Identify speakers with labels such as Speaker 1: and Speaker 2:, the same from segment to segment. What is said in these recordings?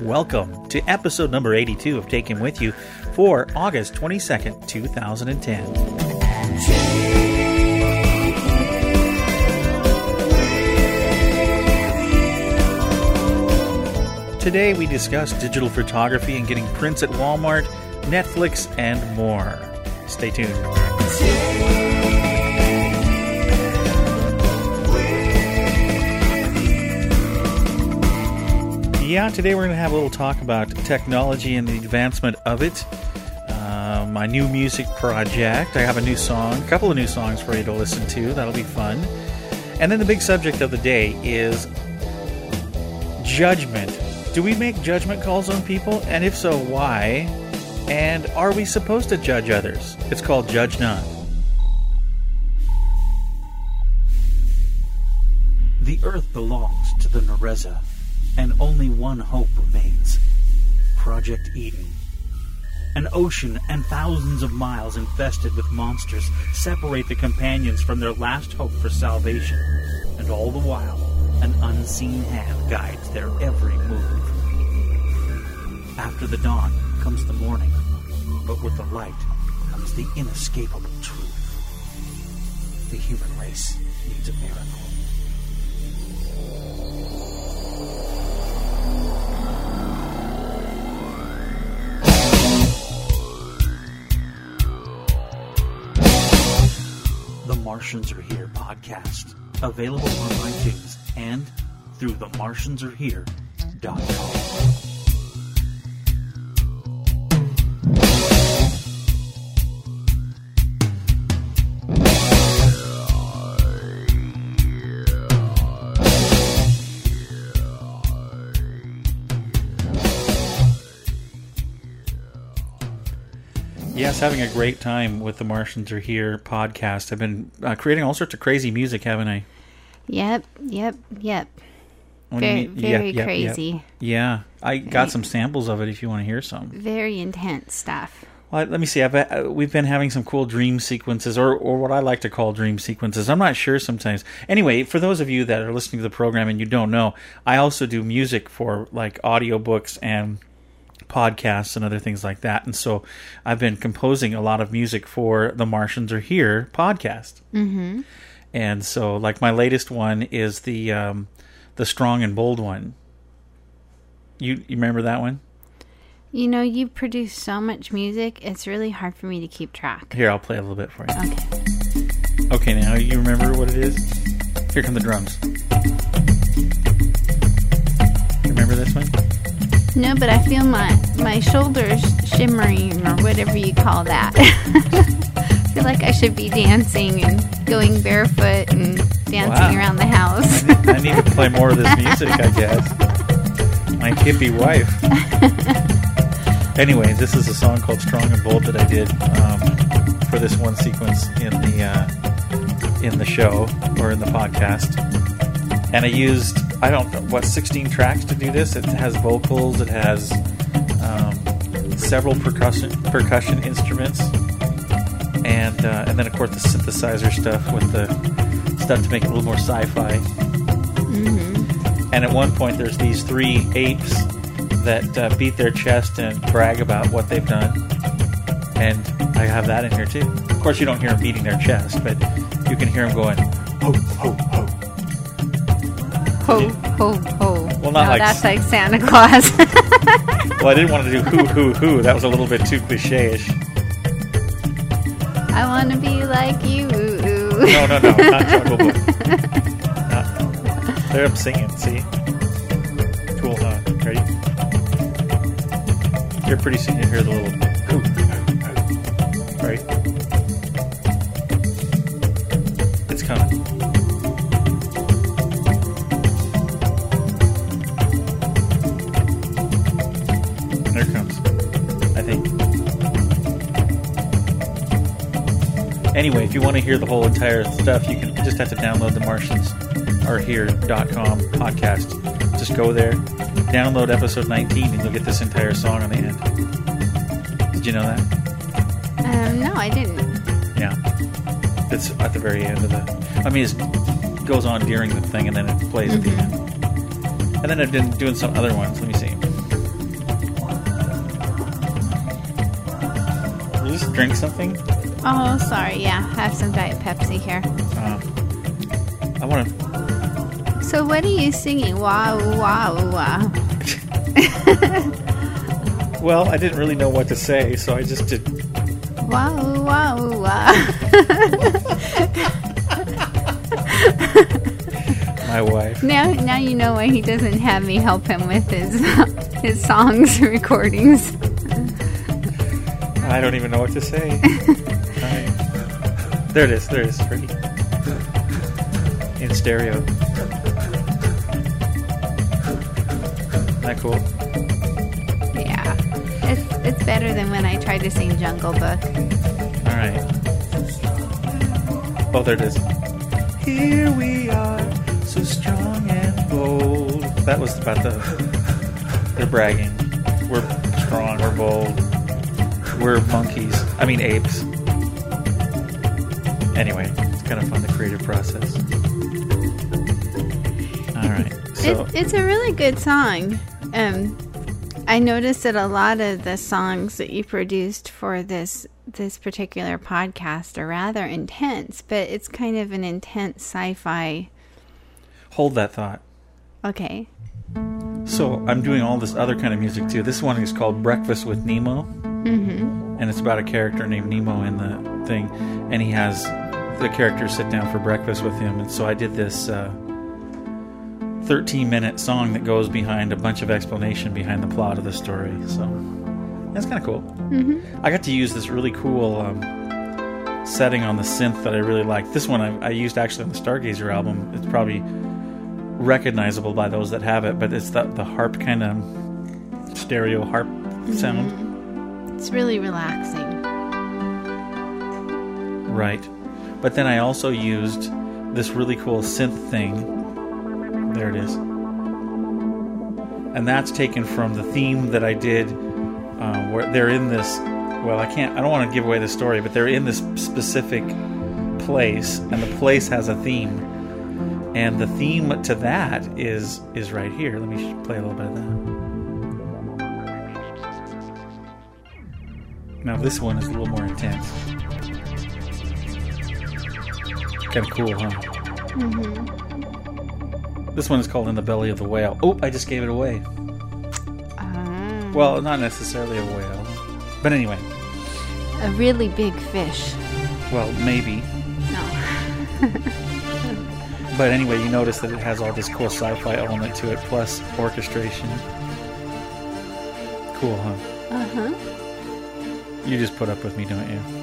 Speaker 1: Welcome to episode number 82 of Take Him With You for August 22nd, 2010. Today we discuss digital photography and getting prints at Walmart, Netflix, and more. Stay tuned. Yeah, today we're going to have a little talk about technology and the advancement of it. Uh, my new music project. I have a new song, a couple of new songs for you to listen to. That'll be fun. And then the big subject of the day is judgment. Do we make judgment calls on people? And if so, why? And are we supposed to judge others? It's called Judge Not.
Speaker 2: The earth belongs to the Nereza, and only one hope remains Project Eden. An ocean and thousands of miles infested with monsters separate the companions from their last hope for salvation, and all the while, an unseen hand guides their every move. After the dawn comes the morning, but with the light comes the inescapable truth. The human race needs a miracle. Martians Are Here podcast, available on iTunes and through themartiansarehere.com.
Speaker 1: Having a great time with the Martians Are Here podcast. I've been uh, creating all sorts of crazy music, haven't I?
Speaker 3: Yep, yep, yep.
Speaker 1: What
Speaker 3: Very, very
Speaker 1: Yep, yep, yep.
Speaker 3: crazy.
Speaker 1: Yeah, I got some samples of it if you want to hear some.
Speaker 3: Very intense stuff.
Speaker 1: Well, let me see. I've, uh, we've been having some cool dream sequences, or, or what I like to call dream sequences. I'm not sure sometimes. Anyway, for those of you that are listening to the program and you don't know, I also do music for like audiobooks and podcasts and other things like that. And so I've been composing a lot of music for the Martians Are Here podcast. Mm-hmm. And so, like my latest one is the um, the Strong and Bold one. You you remember that one?
Speaker 3: You know, you produce so much music, it's really hard for me to keep track.
Speaker 1: Here, I'll play a little bit for you.
Speaker 3: Okay.
Speaker 1: Okay, now you remember what it is? Here come the drums.
Speaker 3: No, but I feel my my shoulders shimmering or whatever you call that. I feel like I should be dancing and going barefoot and dancing
Speaker 1: Wow.
Speaker 3: around the house.
Speaker 1: I need to play more of this music, I guess. My hippie wife. anyway, this is a song called "Strong and Bold" that I did um, for this one sequence in the uh, in the show or in the podcast, and I used I don't know what 16 tracks to do this. It has vocals, it has um, several percussion percussion instruments, and uh, and then of course the synthesizer stuff with the stuff to make it a little more sci-fi. And at one point, there's these three apes that uh, beat their chest and brag about what they've done. And I have that in here too. Of course, you don't hear them beating their chest, but you can hear them going, ho, ho, ho.
Speaker 3: Ho ho ho.
Speaker 1: Well, not
Speaker 3: no,
Speaker 1: like-
Speaker 3: that's like Santa Claus.
Speaker 1: Well, I didn't want to do hoo, hoo, hoo. That was a little bit too cliche ish.
Speaker 3: I want to be like you.
Speaker 1: No, no, no. Not Jungle Book. Not, there I'm singing, see? Cool, huh? Ready? Here, pretty soon you'll hear the little Anyway, if you want to hear the whole entire stuff, you can just have to download the Martians Are Here.com podcast. Just go there, download episode 19, and you'll get this entire song on the end. Did you know that?
Speaker 3: Um, no, I didn't.
Speaker 1: Yeah. It's at the very end of the. I mean, it goes on during the thing and then it plays mm-hmm. at the mm-hmm. end. And then I've been doing some other ones. Let me see. You just drink something?
Speaker 3: Oh, sorry. Yeah, I have some Diet Pepsi here.
Speaker 1: Uh, I want to.
Speaker 3: So, what are you singing? Wow, wow, wow.
Speaker 1: Well, I didn't really know what to say, so I just did.
Speaker 3: Wow, wow, wow.
Speaker 1: My wife.
Speaker 3: now, now you know why he doesn't have me help him with his his songs recordings.
Speaker 1: I don't even know what to say. I- there it is. There it is. Ready? In stereo. Isn't That cool.
Speaker 3: Yeah, it's it's better than when I tried to sing Jungle Book.
Speaker 1: All right. Oh, there it is. Here we are, so strong and bold. That was about the. They're bragging. We're strong. We're bold. We're monkeys. I mean apes. Anyway, it's kind of fun the creative process. All right. So
Speaker 3: it, it's a really good song. Um, I noticed that a lot of the songs that you produced for this this particular podcast are rather intense, but it's kind of an intense sci-fi.
Speaker 1: hold that thought.
Speaker 3: Okay.
Speaker 1: So I'm doing all this other kind of music too. This one is called Breakfast with Nemo,
Speaker 3: Mm-hmm.
Speaker 1: and it's about a character named Nemo in the thing, and he has the characters sit down for breakfast with him. And so I did this uh, 13 minute song that goes behind a bunch of explanation behind the plot of the story. So that's kind of cool.
Speaker 3: Mm-hmm.
Speaker 1: I got to use this really cool um, setting on the synth that I really like. This one I, I used actually on the Stargazer album. It's probably recognizable by those that have it, but it's the, the harp kind of stereo harp sound.
Speaker 3: It's really relaxing.
Speaker 1: Right. But then I also used this really cool synth thing. There it is. And that's taken from the theme that I did um, where they're in this. Well, I can't, I don't want to give away the story, but they're in this specific place, and the place has a theme. And the theme to that is is right here. Let me play a little bit of that. Now this one is a little more intense. Kind of cool, huh?
Speaker 3: Mm-hmm.
Speaker 1: This one is called In the Belly of the Whale. Oh, I just gave it away.
Speaker 3: Ah.
Speaker 1: Well, not necessarily a whale. But anyway,
Speaker 3: a really big fish.
Speaker 1: well, maybe.
Speaker 3: No.
Speaker 1: But anyway, you notice that it has all this cool sci fi element to it, plus orchestration. Cool, huh?
Speaker 3: Uh huh.
Speaker 1: You just put up with me, don't you?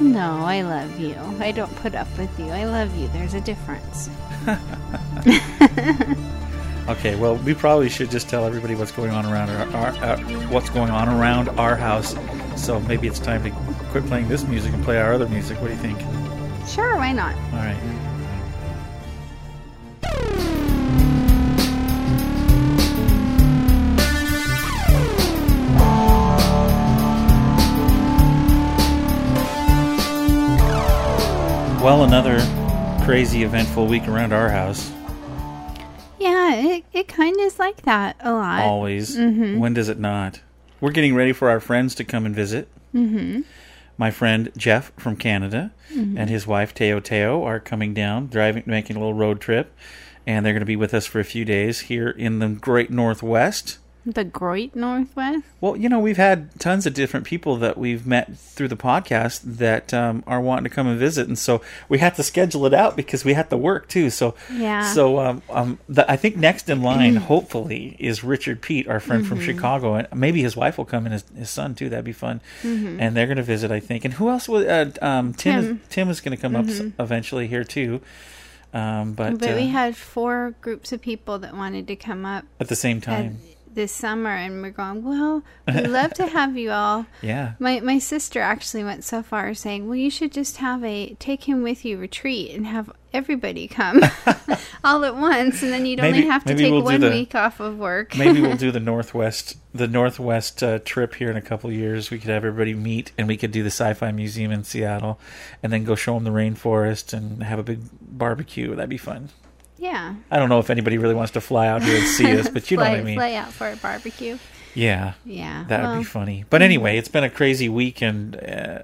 Speaker 3: No, I love you. I don't put up with you. I love you. There's a difference.
Speaker 1: Okay, well, we probably should just tell everybody what's going on around our, our uh, what's going on around our house. So maybe it's time to quit playing this music and play our other music. What do you think?
Speaker 3: Sure, why not?
Speaker 1: All right. Well, another crazy, eventful week around our house.
Speaker 3: Yeah, it, it kind of is like that a lot.
Speaker 1: Always.
Speaker 3: Mhm.
Speaker 1: When does it not? We're getting ready for our friends to come and visit.
Speaker 3: Mm-hmm.
Speaker 1: My friend Jeff from Canada and his wife Teo Teo are coming down, driving, making a little road trip, and they're going to be with us for a few days here in the Great Northwest.
Speaker 3: The Great Northwest?
Speaker 1: Well, you know, we've had tons of different people that we've met through the podcast that um, are wanting to come and visit, and so we had to schedule it out because we had to work too. So,
Speaker 3: Yeah.
Speaker 1: so um, um, the, I think next in line, hopefully, is Richard Pete, our friend from
Speaker 3: Mm-hmm.
Speaker 1: Chicago, and maybe his wife will come and his, his son too. That'd be fun.
Speaker 3: Mm-hmm.
Speaker 1: And they're going to visit, I think. And who else? Will, uh, um, Tim.
Speaker 3: Tim.
Speaker 1: Is, Tim is going to come up eventually here too. Um, but
Speaker 3: But
Speaker 1: uh,
Speaker 3: we had four groups of people that wanted to come up
Speaker 1: at the same time,
Speaker 3: this summer, and we're going, well, we'd love to have you all.
Speaker 1: yeah.
Speaker 3: My my sister actually went so far as saying, "Well, you should just have a take him with you retreat and have everybody come all at once, and then you'd only have to take
Speaker 1: we'll
Speaker 3: one
Speaker 1: the-
Speaker 3: week off of work."
Speaker 1: Maybe we'll do the northwest the northwest uh, trip here in a couple of years. We could have everybody meet, and we could do the sci-fi museum in Seattle, and then go show them the rainforest and have a big barbecue. That'd be fun.
Speaker 3: Yeah,
Speaker 1: I don't know if anybody really wants to fly out here and see us, but you know what I mean.
Speaker 3: Fly out for a barbecue.
Speaker 1: Yeah,
Speaker 3: Yeah.
Speaker 1: that would be funny. But anyway, it's been a crazy week and uh,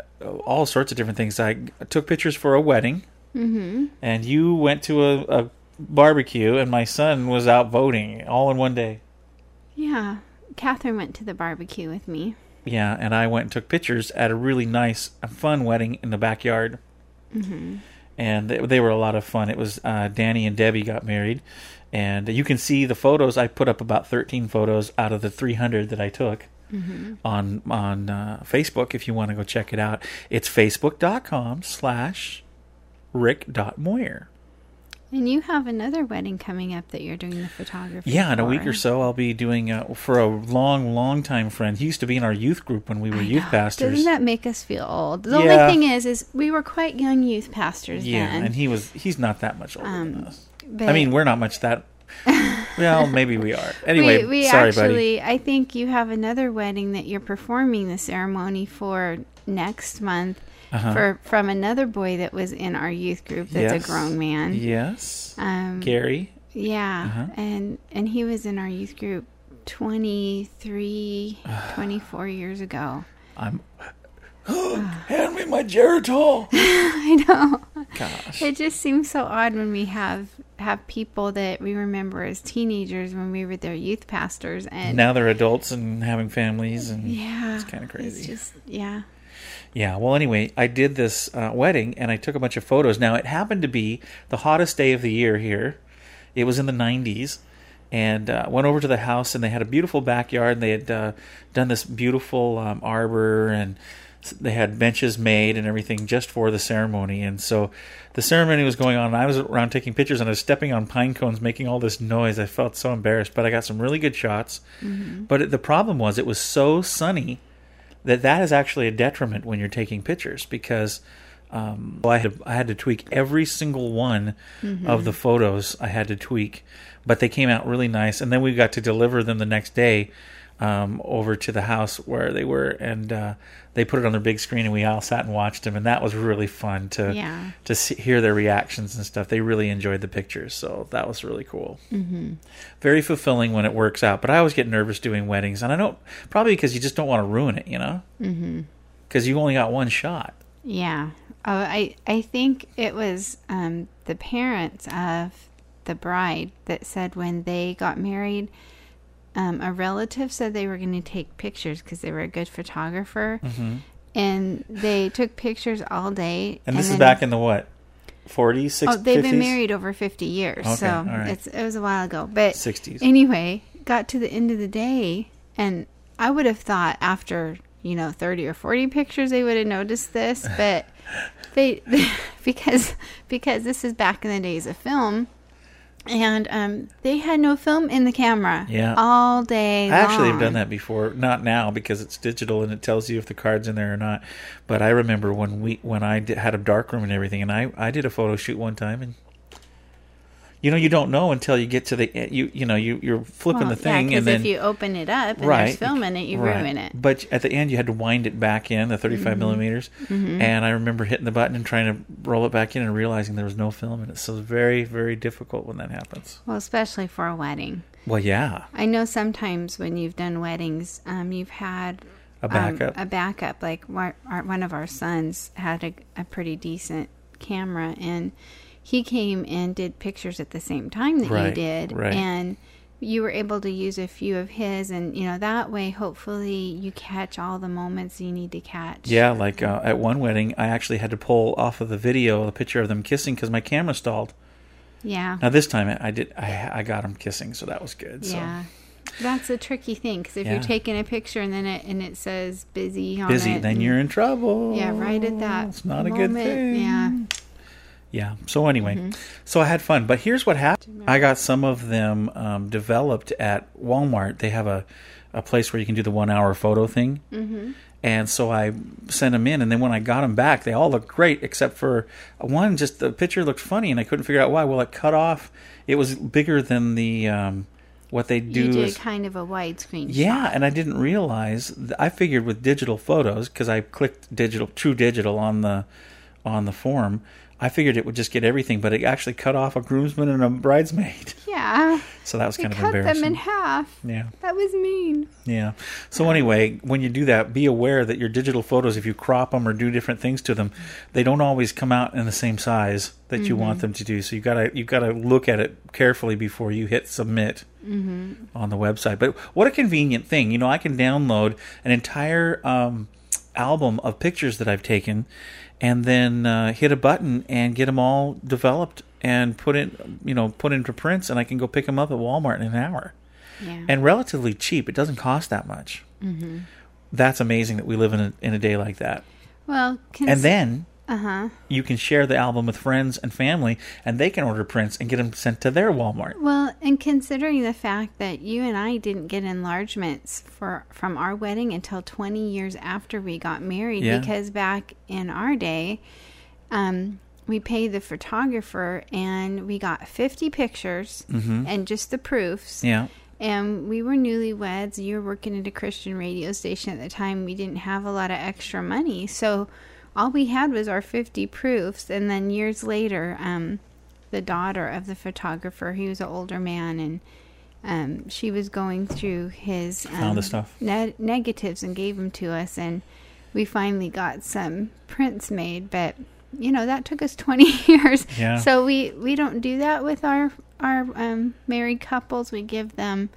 Speaker 1: all sorts of different things. I took pictures for a wedding,
Speaker 3: Mm-hmm.
Speaker 1: and you went to a, a barbecue, and my son was out voting all in one day.
Speaker 3: Yeah. Catherine went to the barbecue with me.
Speaker 1: Yeah, and I went and took pictures at a really nice, fun wedding in the backyard.
Speaker 3: Mm-hmm.
Speaker 1: And they, they were a lot of fun. It was uh, Danny and Debbie got married, and you can see the photos. I put up about 13 photos out of the 300 that I took
Speaker 3: Mm-hmm.
Speaker 1: on on uh, Facebook. If you want to go check it out, it's facebook.com slash rick.moyer.
Speaker 3: And you have another wedding coming up that you're doing the photography.
Speaker 1: Yeah, in a week or so, I'll be doing uh, for a long, long time friend. He used to be in our youth group when we were
Speaker 3: I
Speaker 1: youth
Speaker 3: know.
Speaker 1: pastors.
Speaker 3: Doesn't that make us feel old? The
Speaker 1: Yeah.
Speaker 3: only thing is, is we were quite young youth pastors
Speaker 1: yeah,
Speaker 3: then.
Speaker 1: and he was he's not that much older than
Speaker 3: Um,
Speaker 1: us.
Speaker 3: but
Speaker 1: I mean, we're not much that. well, maybe we are. Anyway,
Speaker 3: we, we
Speaker 1: sorry,
Speaker 3: actually, I think you have another wedding that you're performing the ceremony for next month
Speaker 1: buddy. Uh-huh.
Speaker 3: for from another boy that was in our youth group. That's
Speaker 1: Yes.
Speaker 3: a grown man.
Speaker 1: Yes,
Speaker 3: Um,
Speaker 1: Gary.
Speaker 3: Yeah,
Speaker 1: Uh-huh.
Speaker 3: and and he was in our youth group 23, 24 years ago.
Speaker 1: I'm. Hand me my Geritol.
Speaker 3: I know.
Speaker 1: Gosh.
Speaker 3: It just seems so odd when we have have people that we remember as teenagers when we were their youth pastors and
Speaker 1: Now they're adults and having families, and
Speaker 3: yeah,
Speaker 1: it's kinda crazy.
Speaker 3: It's just yeah.
Speaker 1: Yeah, well, anyway, I did this uh, wedding and I took a bunch of photos. Now, it happened to be the hottest day of the year here. It was in the 90s. And uh, went over to the house and they had a beautiful backyard. And they had uh, done this beautiful um, arbor and they had benches made and everything just for the ceremony. And so the ceremony was going on. And I was around taking pictures and I was stepping on pine cones, making all this noise. I felt so embarrassed, but I got some really good shots. But it, the problem was it was so sunny that that is actually a detriment when you're taking pictures because um, I had I had to tweak every single one of the photos. I had to tweak, but they came out really nice. And then we got to deliver them the next day um, over to the house where they were, and uh, they put it on their big screen, and we all sat and watched them, and that was really fun to
Speaker 3: Yeah.
Speaker 1: to see, hear their reactions and stuff. They really enjoyed the pictures, so that was really cool.
Speaker 3: Mm-hmm.
Speaker 1: Very fulfilling when it works out. But I always get nervous doing weddings, and I don't probably because you just don't want to ruin it, you know,
Speaker 3: Mm-hmm.
Speaker 1: because you only got one shot.
Speaker 3: Yeah. Oh, I I think it was um, the parents of the bride that said when they got married, um, a relative said they were going to take pictures because they were a good photographer,
Speaker 1: hmm
Speaker 3: and they took pictures all day.
Speaker 1: And this is back in the what, 40s, 60s,
Speaker 3: Oh, they've
Speaker 1: 50s?
Speaker 3: been married over fifty years,
Speaker 1: Okay,
Speaker 3: so
Speaker 1: right.
Speaker 3: it's it was a while ago. But
Speaker 1: 60s.
Speaker 3: anyway, got to the end of the day, and I would have thought after you know thirty or forty pictures they would have noticed this, but they because because this is back in the days of film, and um, they had no film in the camera,
Speaker 1: Yeah.
Speaker 3: all day.
Speaker 1: I actually have done that before. Not now because it's digital and it tells you if the card's in there or not. But I remember when we when I did, had a dark room and everything, and I I did a photo shoot one time, and you know you don't know until you get to the e- you you know you you're flipping
Speaker 3: Well,
Speaker 1: the thing
Speaker 3: yeah,
Speaker 1: and then
Speaker 3: if you open it up and
Speaker 1: right
Speaker 3: there's film in it, you
Speaker 1: right.
Speaker 3: ruin it.
Speaker 1: But at the end, you had to wind it back in the 35
Speaker 3: Mm-hmm.
Speaker 1: millimeters, and I remember hitting the button and trying to roll it back in and realizing there was no film in it. So it's very very difficult when that happens.
Speaker 3: Well, especially for a wedding.
Speaker 1: Well, yeah,
Speaker 3: I know sometimes when you've done weddings, um, you've had
Speaker 1: a backup.
Speaker 3: Um, a backup. Like one our, one of our sons had a, a pretty decent camera, and he came and did pictures at the same time that you did,
Speaker 1: right.
Speaker 3: and you were able to use a few of his, and you know that way, hopefully, you catch all the moments you need to catch.
Speaker 1: Yeah, like uh, at one wedding, I actually had to pull off of the video a picture of them kissing because my camera stalled.
Speaker 3: yeah,
Speaker 1: Now this time I did, I, I got them kissing, so that was good. So
Speaker 3: yeah. That's a tricky thing because if
Speaker 1: Yeah.
Speaker 3: you're taking a picture and then it and it says busy on
Speaker 1: busy,
Speaker 3: it,
Speaker 1: then
Speaker 3: and-
Speaker 1: you're in trouble.
Speaker 3: yeah, right at that.
Speaker 1: It's not a good thing.
Speaker 3: Yeah.
Speaker 1: Yeah. So anyway,
Speaker 3: Mm-hmm.
Speaker 1: so I had fun, but here's what happened. I got some of them um, developed at Walmart. They have a a place where you can do the one hour photo thing.
Speaker 3: Mm-hmm.
Speaker 1: And so I sent them in, and then when I got them back, they all looked great except for one. Just the picture looked funny, and I couldn't figure out why. Well, it cut off. It was bigger than the um, what they do.
Speaker 3: You did
Speaker 1: is,
Speaker 3: kind of a widescreen.
Speaker 1: yeah,
Speaker 3: shot.
Speaker 1: and I didn't realize. I figured with digital photos because I clicked digital, true digital on the on the form. I figured it would just get everything, but it actually cut off a groomsman and a bridesmaid.
Speaker 3: Yeah.
Speaker 1: So that was kind of
Speaker 3: cut them in half.
Speaker 1: yeah.
Speaker 3: That was mean.
Speaker 1: Yeah. So anyway, when you do that, be aware that your digital photos, if you crop them or do different things to them, they don't always come out in the same size that you want them to do. So you gotta you gotta look at it carefully before you hit submit on the website. But what a convenient thing! You know, I can download an entire um, album of pictures that I've taken, and then uh, hit a button and get them all developed and put in you know put into prints, and I can go pick them up at Walmart in an hour
Speaker 3: Yeah.
Speaker 1: and relatively cheap. It doesn't cost that much. Mm-hmm. That's amazing that we live in a, in a day like that.
Speaker 3: well, cons-
Speaker 1: And then
Speaker 3: uh huh.
Speaker 1: you can share the album with friends and family, and they can order prints and get them sent to their Walmart.
Speaker 3: Well, and considering the fact that you and I didn't get enlargements for from our wedding until 20 years after we got married,
Speaker 1: Yeah.
Speaker 3: because back in our day, um, we paid the photographer and we got 50 pictures and just the proofs.
Speaker 1: Mm-hmm. Yeah,
Speaker 3: And we were newlyweds. You were working at a Christian radio station at the time. We didn't have a lot of extra money. So all we had was our 50 proofs. And then years later, um, the daughter of the photographer, he was an older man, and um, she was going through his um,
Speaker 1: Found the stuff.
Speaker 3: ne- negatives and gave them to us. And we finally got some prints made. But, you know, that took us 20 years.
Speaker 1: Yeah.
Speaker 3: So we, we don't do that with our our um, married couples. We give them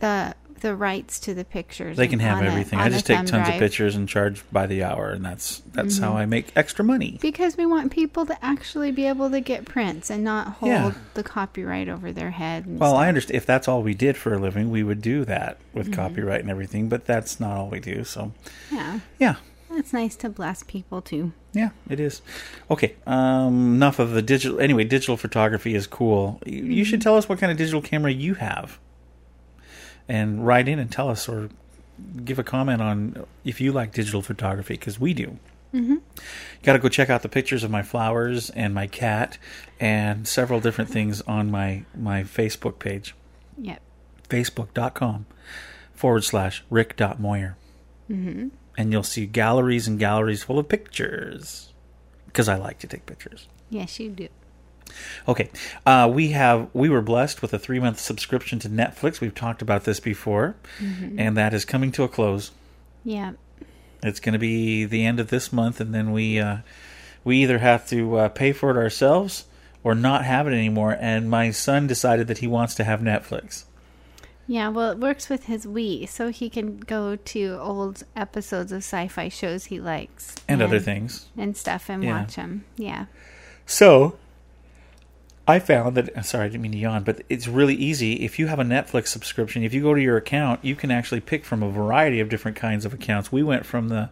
Speaker 3: the the rights to the pictures.
Speaker 1: they can have
Speaker 3: a-
Speaker 1: everything. I just take tons of
Speaker 3: drive. Mm-hmm.
Speaker 1: pictures and charge by the hour, and that's that's how I make extra money.
Speaker 3: because we want people to actually be able to get prints and not hold
Speaker 1: Yeah.
Speaker 3: the copyright over their head. And
Speaker 1: Well,
Speaker 3: stuff.
Speaker 1: I understand if that's all we did for a living, we would do that with
Speaker 3: Mm-hmm.
Speaker 1: copyright and everything. But that's not all we do. So,
Speaker 3: yeah,
Speaker 1: yeah,
Speaker 3: it's nice to bless people too.
Speaker 1: Yeah, it is. Okay, um, enough of the digital. Anyway, digital photography is cool. You, you should tell us what kind of digital camera you have, and write in and tell us, or give a comment on if you like digital photography because we do. Mm-hmm. Got to go check out the pictures of my flowers and my cat, and several different things on my my Facebook page,
Speaker 3: Yep.
Speaker 1: facebook.com forward slash rick.moyer. Mm-hmm. And you'll see galleries and galleries full of pictures. Because I like to take pictures.
Speaker 3: Yes, you do.
Speaker 1: Okay. Uh, we have we were blessed with a three month subscription to Netflix. We've talked about this before. And that is coming to a close.
Speaker 3: Yeah.
Speaker 1: It's going to be the end of this month, and then we uh, we either have to uh, pay for it ourselves or not have it anymore. And my son decided that he wants to have Netflix.
Speaker 3: Yeah, well, it works with his Wii, so he can go to old episodes of sci-fi shows he likes
Speaker 1: And other things.
Speaker 3: and stuff and
Speaker 1: Yeah.
Speaker 3: watch them. Yeah.
Speaker 1: So, I found that. Sorry, I didn't mean to yawn, but it's really easy. If you have a Netflix subscription, if you go to your account, you can actually pick from a variety of different kinds of accounts. We went from the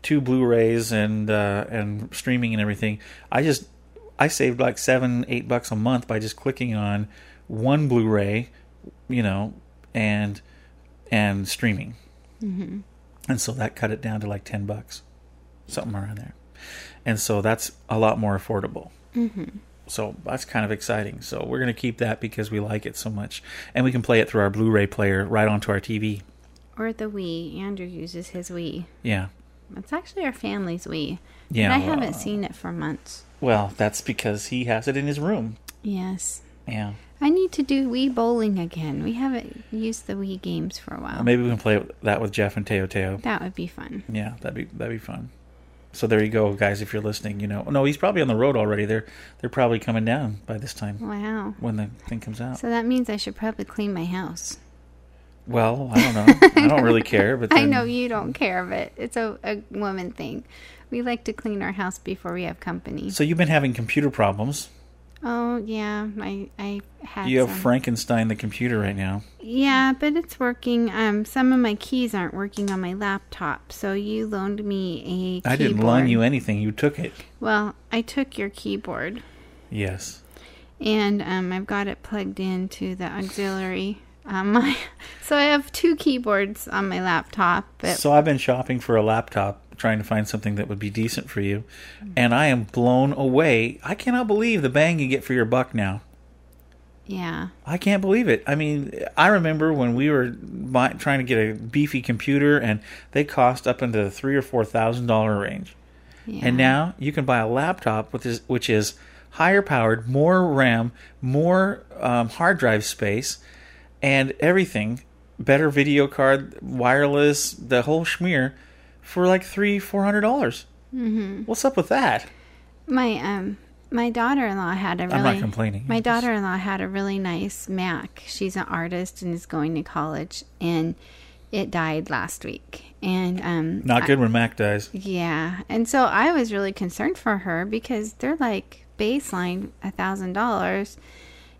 Speaker 1: two Blu-rays and uh, and streaming and everything. I just I saved like seven, eight bucks a month by just clicking on one Blu-ray, you know, and and streaming. Mm-hmm. And so that cut it down to like ten bucks, something around there. And so that's a lot more affordable. So that's kind of exciting. So we're going to keep that because we like it so much, and we can play it through our Blu-ray player right onto our TV.
Speaker 3: Or the Wii. Andrew uses his Wii.
Speaker 1: Yeah,
Speaker 3: It's actually our family's Wii.
Speaker 1: yeah.
Speaker 3: and I haven't seen it for months.
Speaker 1: Well, that's because he has it in his room.
Speaker 3: Yes.
Speaker 1: Yeah.
Speaker 3: I need to do Wii bowling again. We haven't used the Wii games for a while.
Speaker 1: Maybe we can play that with Jeff and Teo Teo.
Speaker 3: That would be fun.
Speaker 1: Yeah, that'd be that'd be fun. So there you go, guys. If you're listening, you know, oh, no, he's probably on the road already. They're they're probably coming down by this time
Speaker 3: Wow.
Speaker 1: when the thing comes out.
Speaker 3: So that means I should probably clean my house.
Speaker 1: Well, I don't know. I don't really care, but
Speaker 3: I know you don't care, but it's a, a woman thing. We like to clean our house before we have company.
Speaker 1: So you've been having computer problems.
Speaker 3: Oh yeah, I I had
Speaker 1: You have
Speaker 3: some.
Speaker 1: Frankenstein the computer right now.
Speaker 3: Yeah, but it's working. Um, some of my keys aren't working on my laptop, so you loaned me a. Keyboard.
Speaker 1: I didn't loan you anything. You took it.
Speaker 3: Well, I took your keyboard,
Speaker 1: Yes.
Speaker 3: and um, I've got it plugged into the auxiliary. On my, so I have two keyboards on my laptop. But
Speaker 1: So I've been shopping for a laptop, trying to find something that would be decent for you, and I am blown away. I cannot believe the bang you get for your buck now.
Speaker 3: yeah,
Speaker 1: I can't believe it. I mean, I remember when we were buy, trying to get a beefy computer, and they cost up into the three or four thousand dollar range.
Speaker 3: Yeah.
Speaker 1: And now you can buy a laptop with this, which is higher powered, more RAM, more um, hard drive space, and everything. Better video card, wireless, the whole schmear, for like three, four hundred dollars. Mm-hmm. What's up with that?
Speaker 3: My um my daughter-in-law had a really
Speaker 1: I'm not complaining.
Speaker 3: My daughter-in-law had a really nice Mac. She's an artist and is going to college and it died last week. And um
Speaker 1: Not good when Mac dies.
Speaker 3: yeah. And so I was really concerned for her because they're like baseline a thousand dollars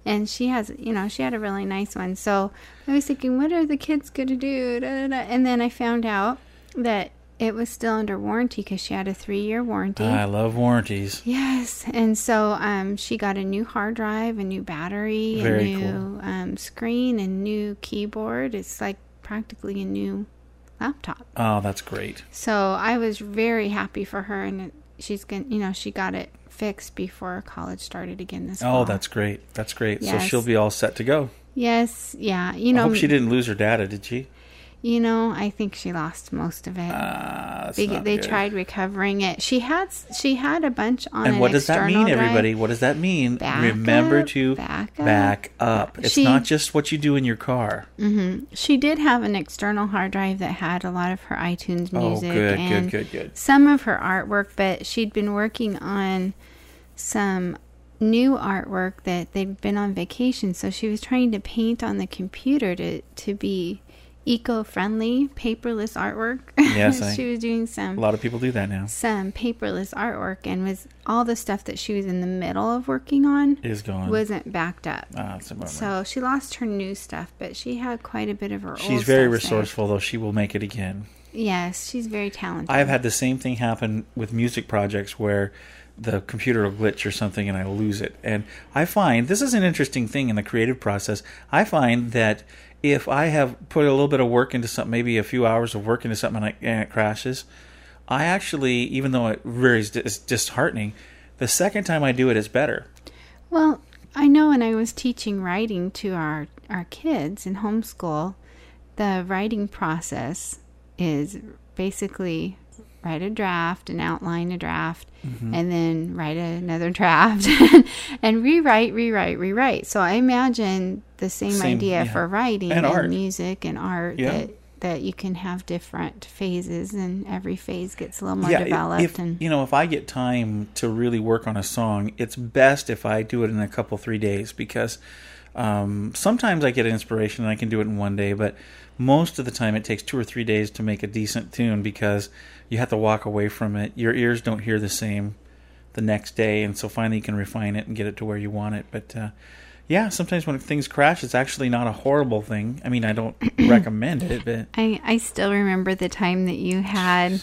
Speaker 3: and she has you know she had a really nice one so i was thinking what are the kids going to do da, da, da. and then i found out that it was still under warranty because she had a three year warranty
Speaker 1: I love warranties.
Speaker 3: Yes, and so um, she got a new hard drive, a new battery,
Speaker 1: Very
Speaker 3: a new um, screen, a new keyboard. It's like practically a new laptop.
Speaker 1: Oh, that's great.
Speaker 3: So I was very happy for her, and it- she's going to you know, she got it fixed before college started again this fall.
Speaker 1: Oh, that's great. That's great. So she'll be all set to go.
Speaker 3: yes, yeah. You
Speaker 1: I
Speaker 3: know,
Speaker 1: hope she didn't lose her data, did she?
Speaker 3: You know, I think she lost most of it.
Speaker 1: Ah, that's
Speaker 3: they they
Speaker 1: good.
Speaker 3: tried recovering it. She had she had a bunch on.
Speaker 1: And
Speaker 3: an
Speaker 1: what does that mean,
Speaker 3: drive.
Speaker 1: everybody? What does that mean?
Speaker 3: Back
Speaker 1: Remember
Speaker 3: up,
Speaker 1: to
Speaker 3: back up.
Speaker 1: back up. It's
Speaker 3: She-
Speaker 1: not just what you do in your car. Mm-hmm.
Speaker 3: She did have an external hard drive that had a lot of her iTunes
Speaker 1: Oh,
Speaker 3: music
Speaker 1: good, good,
Speaker 3: and
Speaker 1: good, good.
Speaker 3: some of her artwork, but she'd been working on some new artwork that they'd been on vacation, so she was trying to paint on the computer to to be eco-friendly, paperless artwork.
Speaker 1: Yes, I-
Speaker 3: she was doing some
Speaker 1: A lot of people do that now.
Speaker 3: some paperless artwork and was all the stuff that she was in the middle of working on
Speaker 1: Is gone.
Speaker 3: wasn't backed up.
Speaker 1: ah, it's a bummer.
Speaker 3: So she lost her new stuff, but she had quite a bit of her old
Speaker 1: She's very resourceful, though. She will make it again.
Speaker 3: Yes, she's very talented.
Speaker 1: I've had the same thing happen with music projects where the computer will glitch or something and I lose it. And I find this is an interesting thing in the creative process. I find that if I have put a little bit of work into something, maybe a few hours of work into something and, I, and it crashes, I actually, even though it really is is disheartening, the second time I do it's better.
Speaker 3: Well, I know when I was teaching writing to our our kids in homeschool, the writing process is basically write a draft and outline a draft
Speaker 1: Mm-hmm.
Speaker 3: and then write another draft and rewrite rewrite rewrite so i imagine the same,
Speaker 1: Same,
Speaker 3: idea
Speaker 1: yeah.
Speaker 3: for writing
Speaker 1: And
Speaker 3: and, music and art
Speaker 1: Yeah.
Speaker 3: that that you can have different phases and every phase gets a little more
Speaker 1: i-
Speaker 3: developed
Speaker 1: if
Speaker 3: and
Speaker 1: you know if I get time to really work on a song, it's best if I do it in a couple three days because um, sometimes I get inspiration and I can do it in one day, but most of the time it takes two or three days to make a decent tune because you have to walk away from it. Your ears don't hear the same the next day, and so finally you can refine it and get it to where you want it. But uh, yeah, sometimes when things crash, it's actually not a horrible thing. I mean, I don't recommend it, but
Speaker 3: I, I still remember the time that you had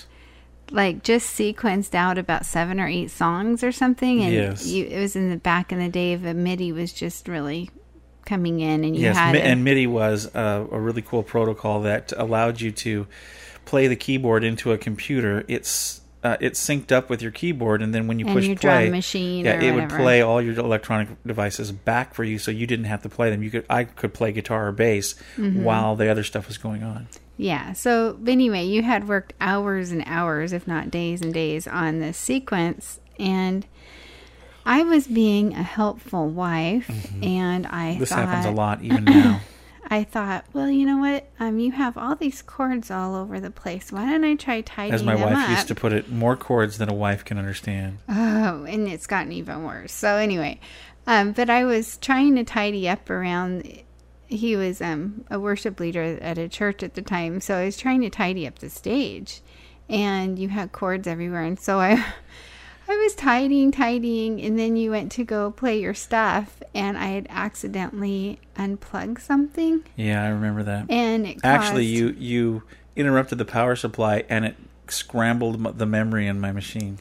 Speaker 3: like just sequenced out about seven or eight songs or something and
Speaker 1: Yes.
Speaker 3: you it was in the back in the day of a MIDI was just really coming in and you
Speaker 1: yes,
Speaker 3: had
Speaker 1: Mi- and MIDI was uh, a really cool protocol that allowed you to play the keyboard into a computer. It's uh, it's synced up with your keyboard, and then when you
Speaker 3: And
Speaker 1: push
Speaker 3: your
Speaker 1: play, yeah, it would play all your electronic devices back for you, so you didn't have to play them. You could I could play guitar or bass
Speaker 3: Mm-hmm.
Speaker 1: while the other stuff was going on.
Speaker 3: Yeah. So anyway, you had worked hours and hours, if not days and days, on this sequence, and I was being a helpful wife, and I
Speaker 1: Mm-hmm. This
Speaker 3: thought,
Speaker 1: happens a lot even now.
Speaker 3: I thought, well, you know what? Um, you have all these cords all over the place. Why don't I try tidying them
Speaker 1: As my
Speaker 3: them
Speaker 1: wife
Speaker 3: up?
Speaker 1: used to put it, more cords than a wife can understand.
Speaker 3: Oh, and it's gotten even worse. So anyway, um, but I was trying to tidy up around. He was um, a worship leader at a church at the time, so I was trying to tidy up the stage, and you had cords everywhere, and so I. I was tidying, tidying, and then you went to go play your stuff, and I had accidentally unplugged something,
Speaker 1: Yeah, I remember that.
Speaker 3: and it
Speaker 1: Actually, you you interrupted the power supply, and it scrambled the memory in my machine.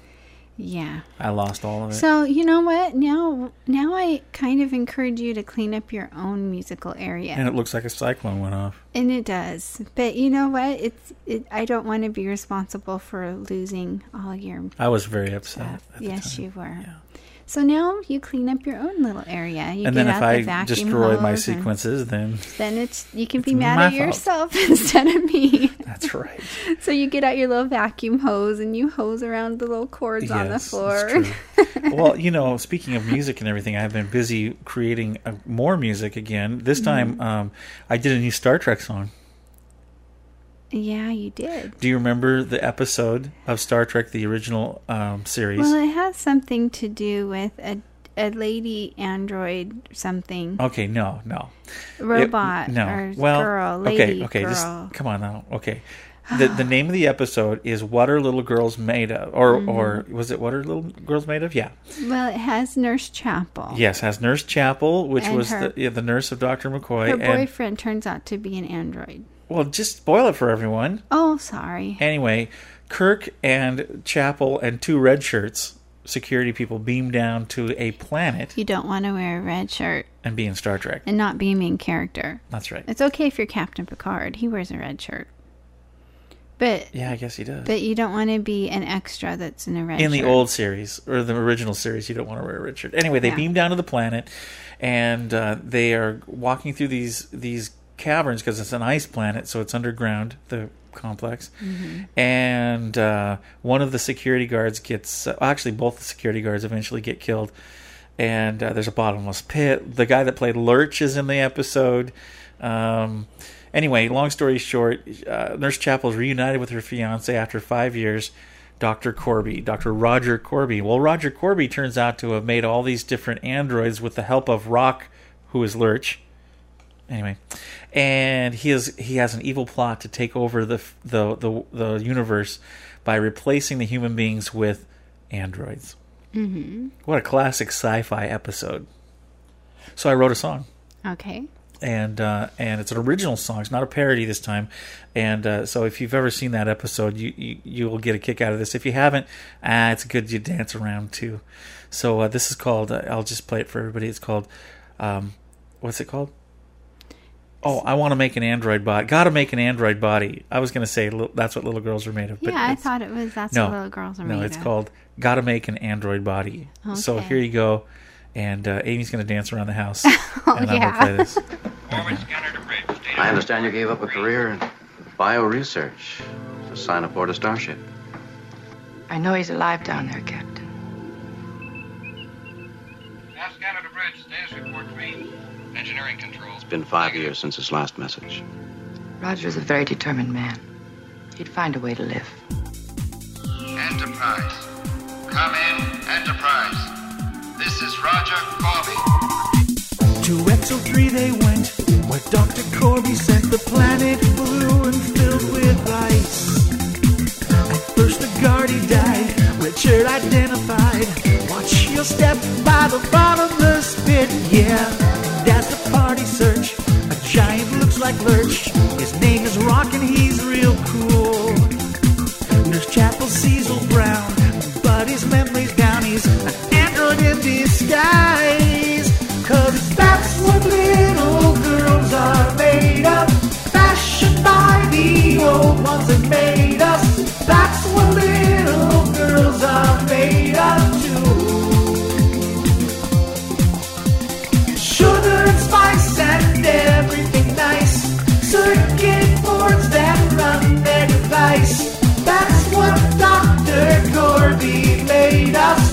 Speaker 3: Yeah.
Speaker 1: I lost all of it.
Speaker 3: So you know what? Now, now I kind of encourage you to clean up your own musical area,
Speaker 1: and it looks like a cyclone went off.
Speaker 3: and it does. But you know what? It's it, I don't want to be responsible for losing all your
Speaker 1: I was very upset.
Speaker 3: Yes, you were.
Speaker 1: Yeah.
Speaker 3: So now you clean up your own little area. You
Speaker 1: and
Speaker 3: get
Speaker 1: then if
Speaker 3: out the
Speaker 1: I destroy my sequences, then
Speaker 3: Then it's you can be mad at
Speaker 1: fault.
Speaker 3: yourself instead of me.
Speaker 1: that's right.
Speaker 3: so you get out your little vacuum hose and you hose around the little cords on the floor.
Speaker 1: it's well, you know, speaking of music and everything, I've been busy creating uh, more music again. This
Speaker 3: Mm-hmm.
Speaker 1: time, um, I did a new Star Trek song.
Speaker 3: Yeah, you did.
Speaker 1: Do you remember the episode of Star Trek, the original um, series?
Speaker 3: Well, it has something to do with a a lady android something
Speaker 1: okay, no, no. It-
Speaker 3: robot
Speaker 1: no.
Speaker 3: or
Speaker 1: well,
Speaker 3: girl lady
Speaker 1: okay, okay.
Speaker 3: girl.
Speaker 1: Just come on now. Okay. The the name of the episode is "What Are Little Girls Made Of?" or
Speaker 3: Mm-hmm.
Speaker 1: or was it "What Are Little Girls Made Of?" Yeah.
Speaker 3: well, it has Nurse Chapel.
Speaker 1: Yes, has Nurse Chapel, which
Speaker 3: And
Speaker 1: was
Speaker 3: her-
Speaker 1: the yeah, the nurse of Doctor McCoy,
Speaker 3: Her
Speaker 1: and
Speaker 3: boyfriend turns out to be an android.
Speaker 1: Well, just spoil it for everyone.
Speaker 3: Oh, sorry.
Speaker 1: Anyway, Kirk and Chapel and two red shirts, security people, beam down to a planet
Speaker 3: You don't want to wear a red shirt
Speaker 1: and be in Star Trek.
Speaker 3: and not be a main character.
Speaker 1: That's right.
Speaker 3: It's okay if you're Captain Picard. He wears a red shirt. But
Speaker 1: Yeah, I guess he does.
Speaker 3: but you don't want to be an extra that's in a red
Speaker 1: in the
Speaker 3: shirt.
Speaker 1: old series or the original series, you don't want to wear a red shirt. Anyway, they
Speaker 3: Yeah.
Speaker 1: beam down to the planet, and uh, they are walking through these these caverns because it's an ice planet, so it's underground. The complex, and uh, one of the security guards gets. Uh, actually, both the security guards eventually get killed. And uh, there's a bottomless pit. The guy that played Lurch is in the episode. Um, anyway, long story short, uh, Nurse Chapel is reunited with her fiance after five years. Dr. Korby, Dr. Roger Korby. Well, Roger Korby turns out to have made all these different androids with the help of Rock, who is Lurch. Anyway, and he is he has an evil plot to take over the the the, the universe by replacing the human beings with androids. Mm-hmm. What a classic sci-fi episode! So I wrote a song
Speaker 3: Okay.
Speaker 1: and uh, and it's an original song. It's not a parody this time. And uh, so if you've ever seen that episode, you, you you will get a kick out of this. If you haven't, ah, it's good to dance around too. So uh, this is called. Uh, I'll just play it for everybody. It's called. Um, what's it called? Oh, I want to make an android body. Got to make an android body. I was going to say li- that's what little girls are made of.
Speaker 3: Yeah, I thought it was that's
Speaker 1: no,
Speaker 3: what little girls are
Speaker 1: no,
Speaker 3: made of.
Speaker 1: No, it's called "Gotta Make an Android Body." So here you go, and uh, Amy's going to dance around the house, and I'm
Speaker 3: yeah.
Speaker 1: going to play this.
Speaker 4: Forward scanner to bridge. Data
Speaker 5: I understand you gave up a career in bio research to sign aboard a starship.
Speaker 6: I know he's alive down there, Captain.
Speaker 4: Nav scanner to bridge. Status report read. Engineering controls.
Speaker 5: It's been five years since his last message.
Speaker 6: Roger's a very determined man. He'd find a way to live.
Speaker 4: Enterprise. Come in, Enterprise. This is Roger Korby.
Speaker 7: To Exo 3 they went, where Dr. Korby sent the planet blue and filled with ice. At first the Guardy died, Richard identified. Watch your step by the bottomless pit, yeah. As the party search, a giant looks like Lurch. His name is Rock and he's real cool. Nurse Chapel Cecil Brown, but his memory's down. He's an android in disguise. Cause that's what little girls are made of. Fashioned by the old ones that made us. That's what little girls are made of everything nice. Circuit boards that run their device. That's what Dr. Korby made us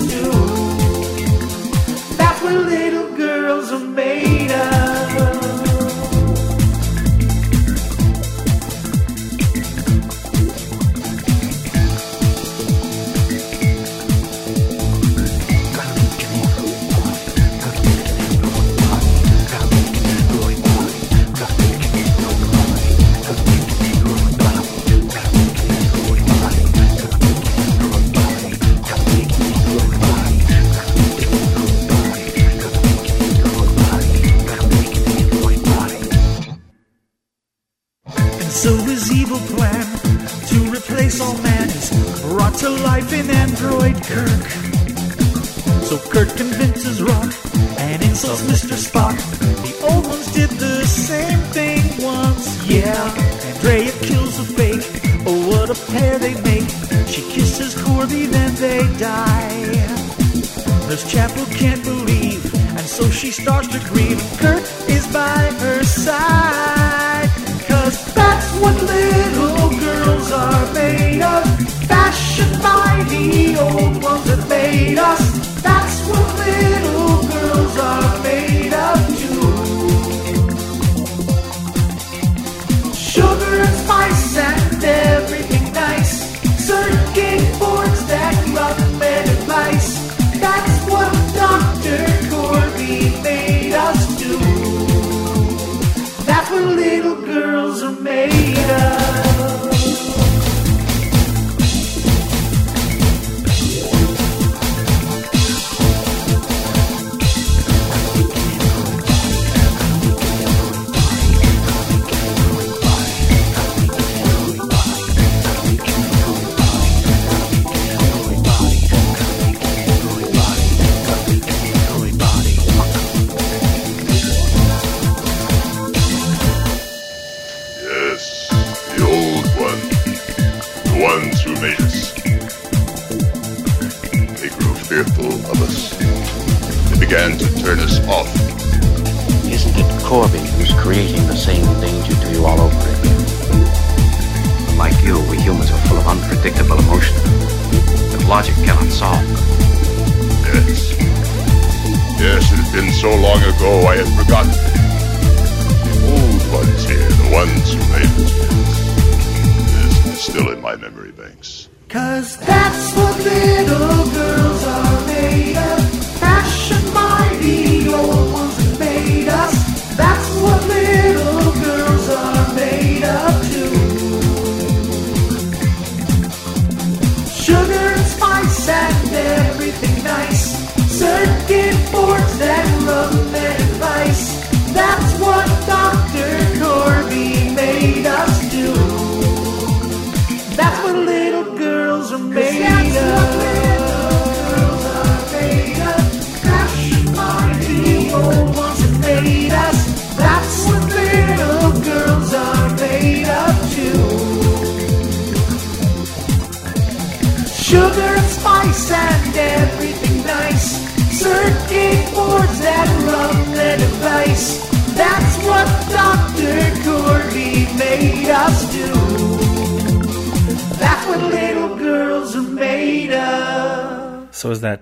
Speaker 7: all man is brought to life in android Kirk. So Kirk convinces Rock and insults Mr. Spock. The old ones did the same thing once, yeah. Andrea kills the fake. Oh, what a pair they make. She kisses Korby, then they die.
Speaker 1: Nurse Chapel can't believe, and so she starts to grieve.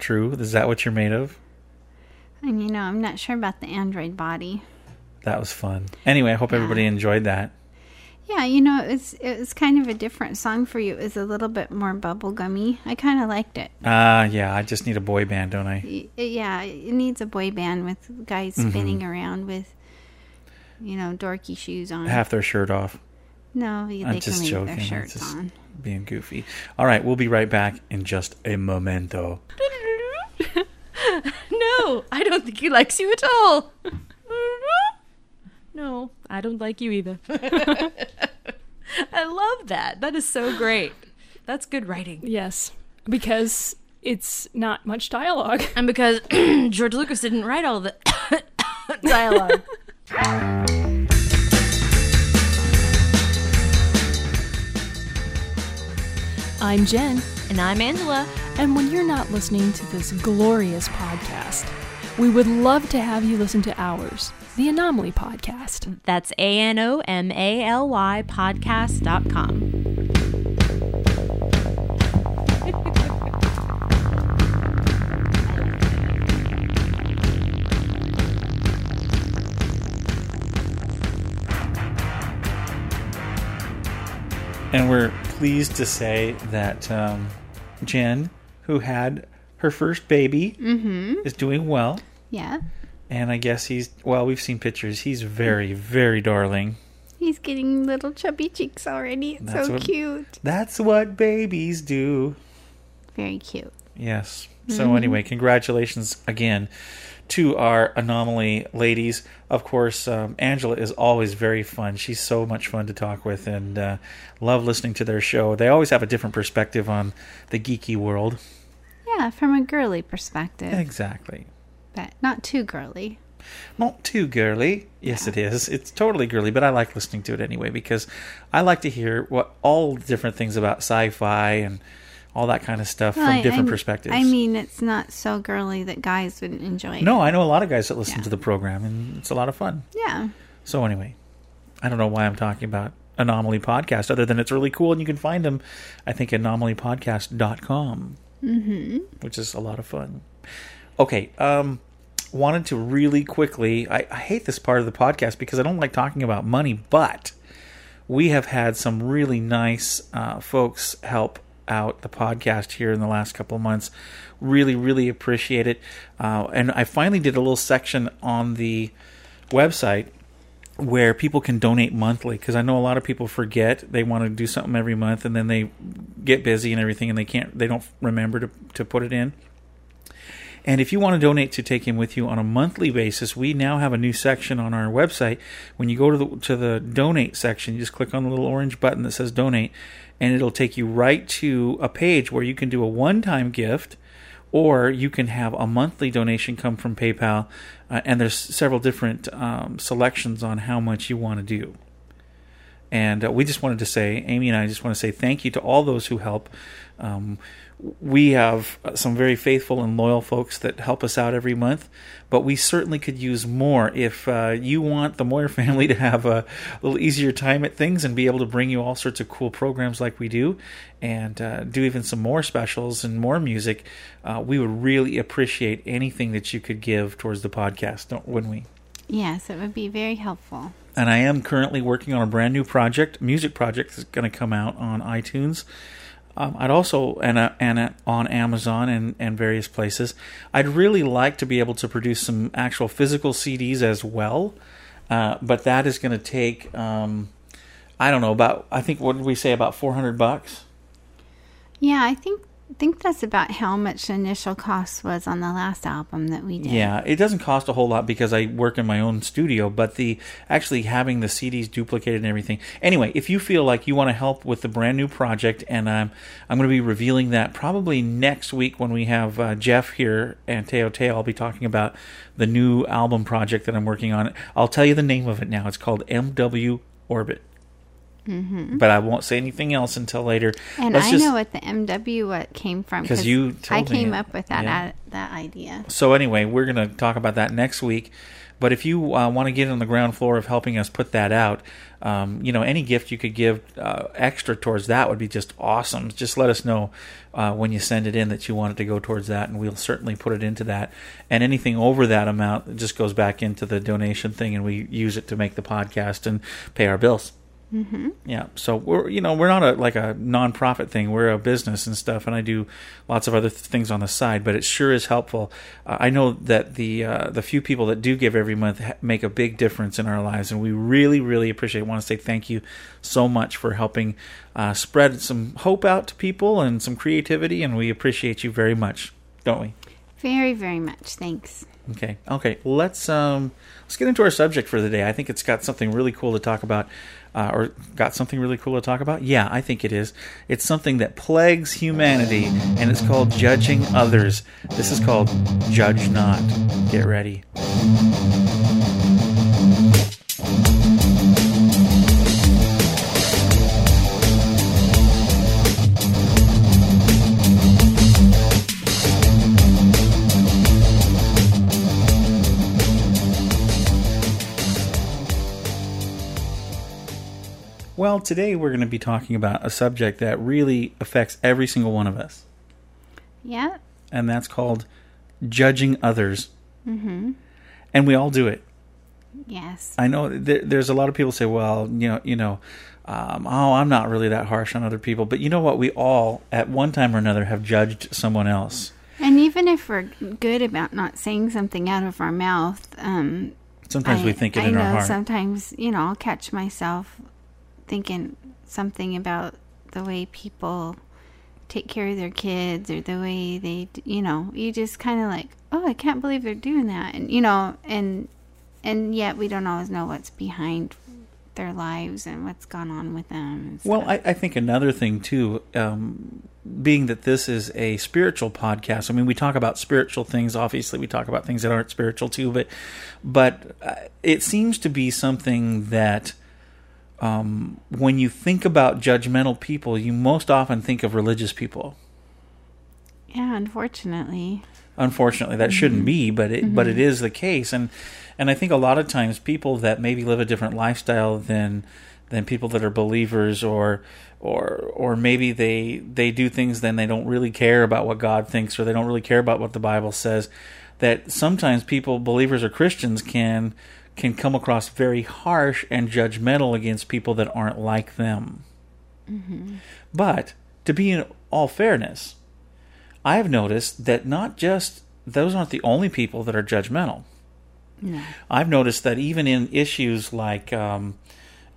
Speaker 8: True? Is that what you're made of?
Speaker 3: And you know, I'm not sure about the android body.
Speaker 8: That was fun. Anyway, I hope everybody enjoyed that.
Speaker 3: Yeah, you know, it's it was kind of a different song for you. It was a little bit more bubblegummy. I kind of liked it.
Speaker 8: Ah, yeah, I just need a boy band, don't I?
Speaker 3: Yeah, it needs a boy band with guys
Speaker 8: Mm-hmm.
Speaker 3: spinning around with, you know, dorky shoes on.
Speaker 8: Half their shirt off.
Speaker 3: no, they
Speaker 8: I'm just joking.
Speaker 3: their shirts
Speaker 8: just
Speaker 3: on.
Speaker 8: being goofy. All right, we'll be right back in just a momento.
Speaker 9: No, I don't think he likes you at all. No, I don't like you either. I love that. That is so great. That's good writing.
Speaker 10: Yes, because it's not much dialogue.
Speaker 9: And because George Lucas didn't write all the dialogue.
Speaker 10: I'm Jen,
Speaker 9: And I'm Angela.
Speaker 10: And when you're not listening to this glorious podcast, we would love to have you listen to ours, the Anomaly Podcast.
Speaker 9: That's A N O M A L Y podcast.com.
Speaker 8: And we're pleased to say that um, Jen, who had her first baby, mm-hmm. is doing well.
Speaker 3: Yeah,
Speaker 8: And I guess he's, well, we've seen pictures. He's very, very darling.
Speaker 3: he's getting little chubby cheeks already. It's
Speaker 8: That's
Speaker 3: so
Speaker 8: what-
Speaker 3: cute.
Speaker 8: That's what babies do.
Speaker 3: Very cute.
Speaker 8: Yes. So mm-hmm. anyway, congratulations again to our anomaly ladies. Of course, um, Angela is always very fun. She's so much fun to talk with, and uh, love listening to their show. They always have a different perspective on the geeky world.
Speaker 3: Yeah, from a girly perspective,
Speaker 8: Exactly.
Speaker 3: but not too girly.
Speaker 8: Not too girly. Yes, it is. It's totally girly, but I like listening to it anyway because I like to hear what all the different things about sci-fi and
Speaker 1: all that kind of stuff
Speaker 3: Well,
Speaker 1: from
Speaker 3: I-
Speaker 1: different
Speaker 3: I'm-
Speaker 1: perspectives.
Speaker 3: I mean, it's not so girly that guys wouldn't enjoy it.
Speaker 1: no, I know a lot of guys that listen to the program, and it's a lot of fun.
Speaker 3: Yeah.
Speaker 1: So anyway, I don't know why I'm talking about Anomaly Podcast, other than it's really cool, and you can find them, I think, at anomalypodcast.com,
Speaker 3: Mm-hmm.
Speaker 1: which is a lot of fun. Okay, um, wanted to really quickly. I, I hate this part of the podcast because I don't like talking about money, but we have had some really nice uh, folks help out the podcast here in the last couple months. Really, really appreciate it. Uh, and I finally did a little section on the website where people can donate monthly because I know a lot of people forget they want to do something every month and then they get busy and everything and they can't they don't remember to to put it in. And if you want to donate to take him with you on a monthly basis, we now have a new section on our website. When you go to the to the donate section, you just click on the little orange button that says donate, and it'll take you right to a page where you can do a one-time gift, or you can have a monthly donation come from PayPal. Uh, and there's several different um, selections on how much you want to do. And uh, we just wanted to say, Amy and I just want to say thank you to all those who help. Um, we have some very faithful and loyal folks that help us out every month, but we certainly could use more. If uh, you want the Moyer family to have a little easier time at things and be able to bring you all sorts of cool programs like we do, and uh, do even some more specials and more music, uh, we would really appreciate anything that you could give towards the podcast, don't, wouldn't we?
Speaker 3: Yes, it would be very helpful.
Speaker 1: and I am currently working on a brand new project, music project that's going to come out on iTunes. Um, I'd also and uh, and uh, on Amazon and and various places. I'd really like to be able to produce some actual physical CDs as well, uh, but that is going to take um, I don't know about I think what did we say about four hundred bucks?
Speaker 3: Yeah, I think think that's about how much initial cost was on the last album that we did.
Speaker 1: Yeah, it doesn't cost a whole lot because I work in my own studio, but the actually having the CDs duplicated and everything. Anyway, if you feel like you want to help with the brand new project, and um, I'm going to be revealing that probably next week when we have uh, Jeff here and Teo Teo, I'll be talking about the new album project that I'm working on. I'll tell you the name of it now. It's called MW Orbit.
Speaker 3: Mm-hmm.
Speaker 1: But I won't say anything else until later.
Speaker 3: And
Speaker 1: Let's
Speaker 3: I
Speaker 1: just-
Speaker 3: know what the MW what came from
Speaker 1: because you told
Speaker 3: I
Speaker 1: me
Speaker 3: came
Speaker 1: it.
Speaker 3: up with that
Speaker 1: Yeah.
Speaker 3: i- that idea.
Speaker 1: So anyway, we're going to talk about that next week. But if you uh, want to get on the ground floor of helping us put that out, um, you know, any gift you could give uh, extra towards that would be just awesome. Just let us know uh, when you send it in that you want it to go towards that, and we'll certainly put it into that. And anything over that amount just goes back into the donation thing, and we use it to make the podcast and pay our bills.
Speaker 3: Mm-hmm.
Speaker 1: Yeah, so we're you know we're not a like a nonprofit thing. We're a business and stuff, and I do lots of other th- things on the side. But it sure is helpful. Uh, I know that the uh, the few people that do give every month ha- make a big difference in our lives, and we really really appreciate. want to say thank you so much for helping uh, spread some hope out to people and some creativity, and we appreciate you very much, don't we?
Speaker 3: Very, very much. Thanks.
Speaker 1: Okay. Okay. Let's um let's get into our subject for the day. I think it's got something really cool to talk about, uh, or got something really cool to talk about. Yeah, I think it is. It's something that plagues humanity, and it's called judging others. This is called Judge Not. Get ready. Well, today we're going to be talking about a subject that really affects every single one of us,
Speaker 3: Yeah.
Speaker 1: and that's called judging others.
Speaker 3: Mm-hmm.
Speaker 1: And we all do it.
Speaker 3: Yes.
Speaker 1: I know there, there's a lot of people say, well, you know, you know, um, oh, I'm not really that harsh on other people, but you know what? We all, at one time or another, have judged someone else.
Speaker 3: And even if we're good about not saying something out of our mouth, um,
Speaker 1: Sometimes
Speaker 3: I-
Speaker 1: we think it
Speaker 3: I
Speaker 1: in
Speaker 3: know
Speaker 1: our heart.
Speaker 3: Sometimes, you know, I'll catch myself thinking something about the way people take care of their kids or the way they, you know, you just kind of like, oh, I can't believe they're doing that, and you know, and and yet we don't always know what's behind their lives and what's gone on with them.
Speaker 1: Well, I, I think another thing too, um, being that this is a spiritual podcast. I mean, we talk about spiritual things. Obviously, we talk about things that aren't spiritual too. But, but uh, it seems to be something that, um, when you think about judgmental people, you most often think of religious people.
Speaker 3: Yeah, unfortunately.
Speaker 1: Unfortunately, that shouldn't be, but it but
Speaker 3: Mhm.
Speaker 1: it is the case, and and I think a lot of times people that maybe live a different lifestyle than than people that are believers or or or maybe they they do things then they don't really care about what God thinks or they don't really care about what the Bible says that sometimes people believers or Christians can can come across very harsh and judgmental against people that aren't like them.
Speaker 3: Mm-hmm.
Speaker 1: But to be in all fairness, I've noticed that not just those aren't the only people that are judgmental.
Speaker 3: No.
Speaker 1: I've noticed that even in issues like um,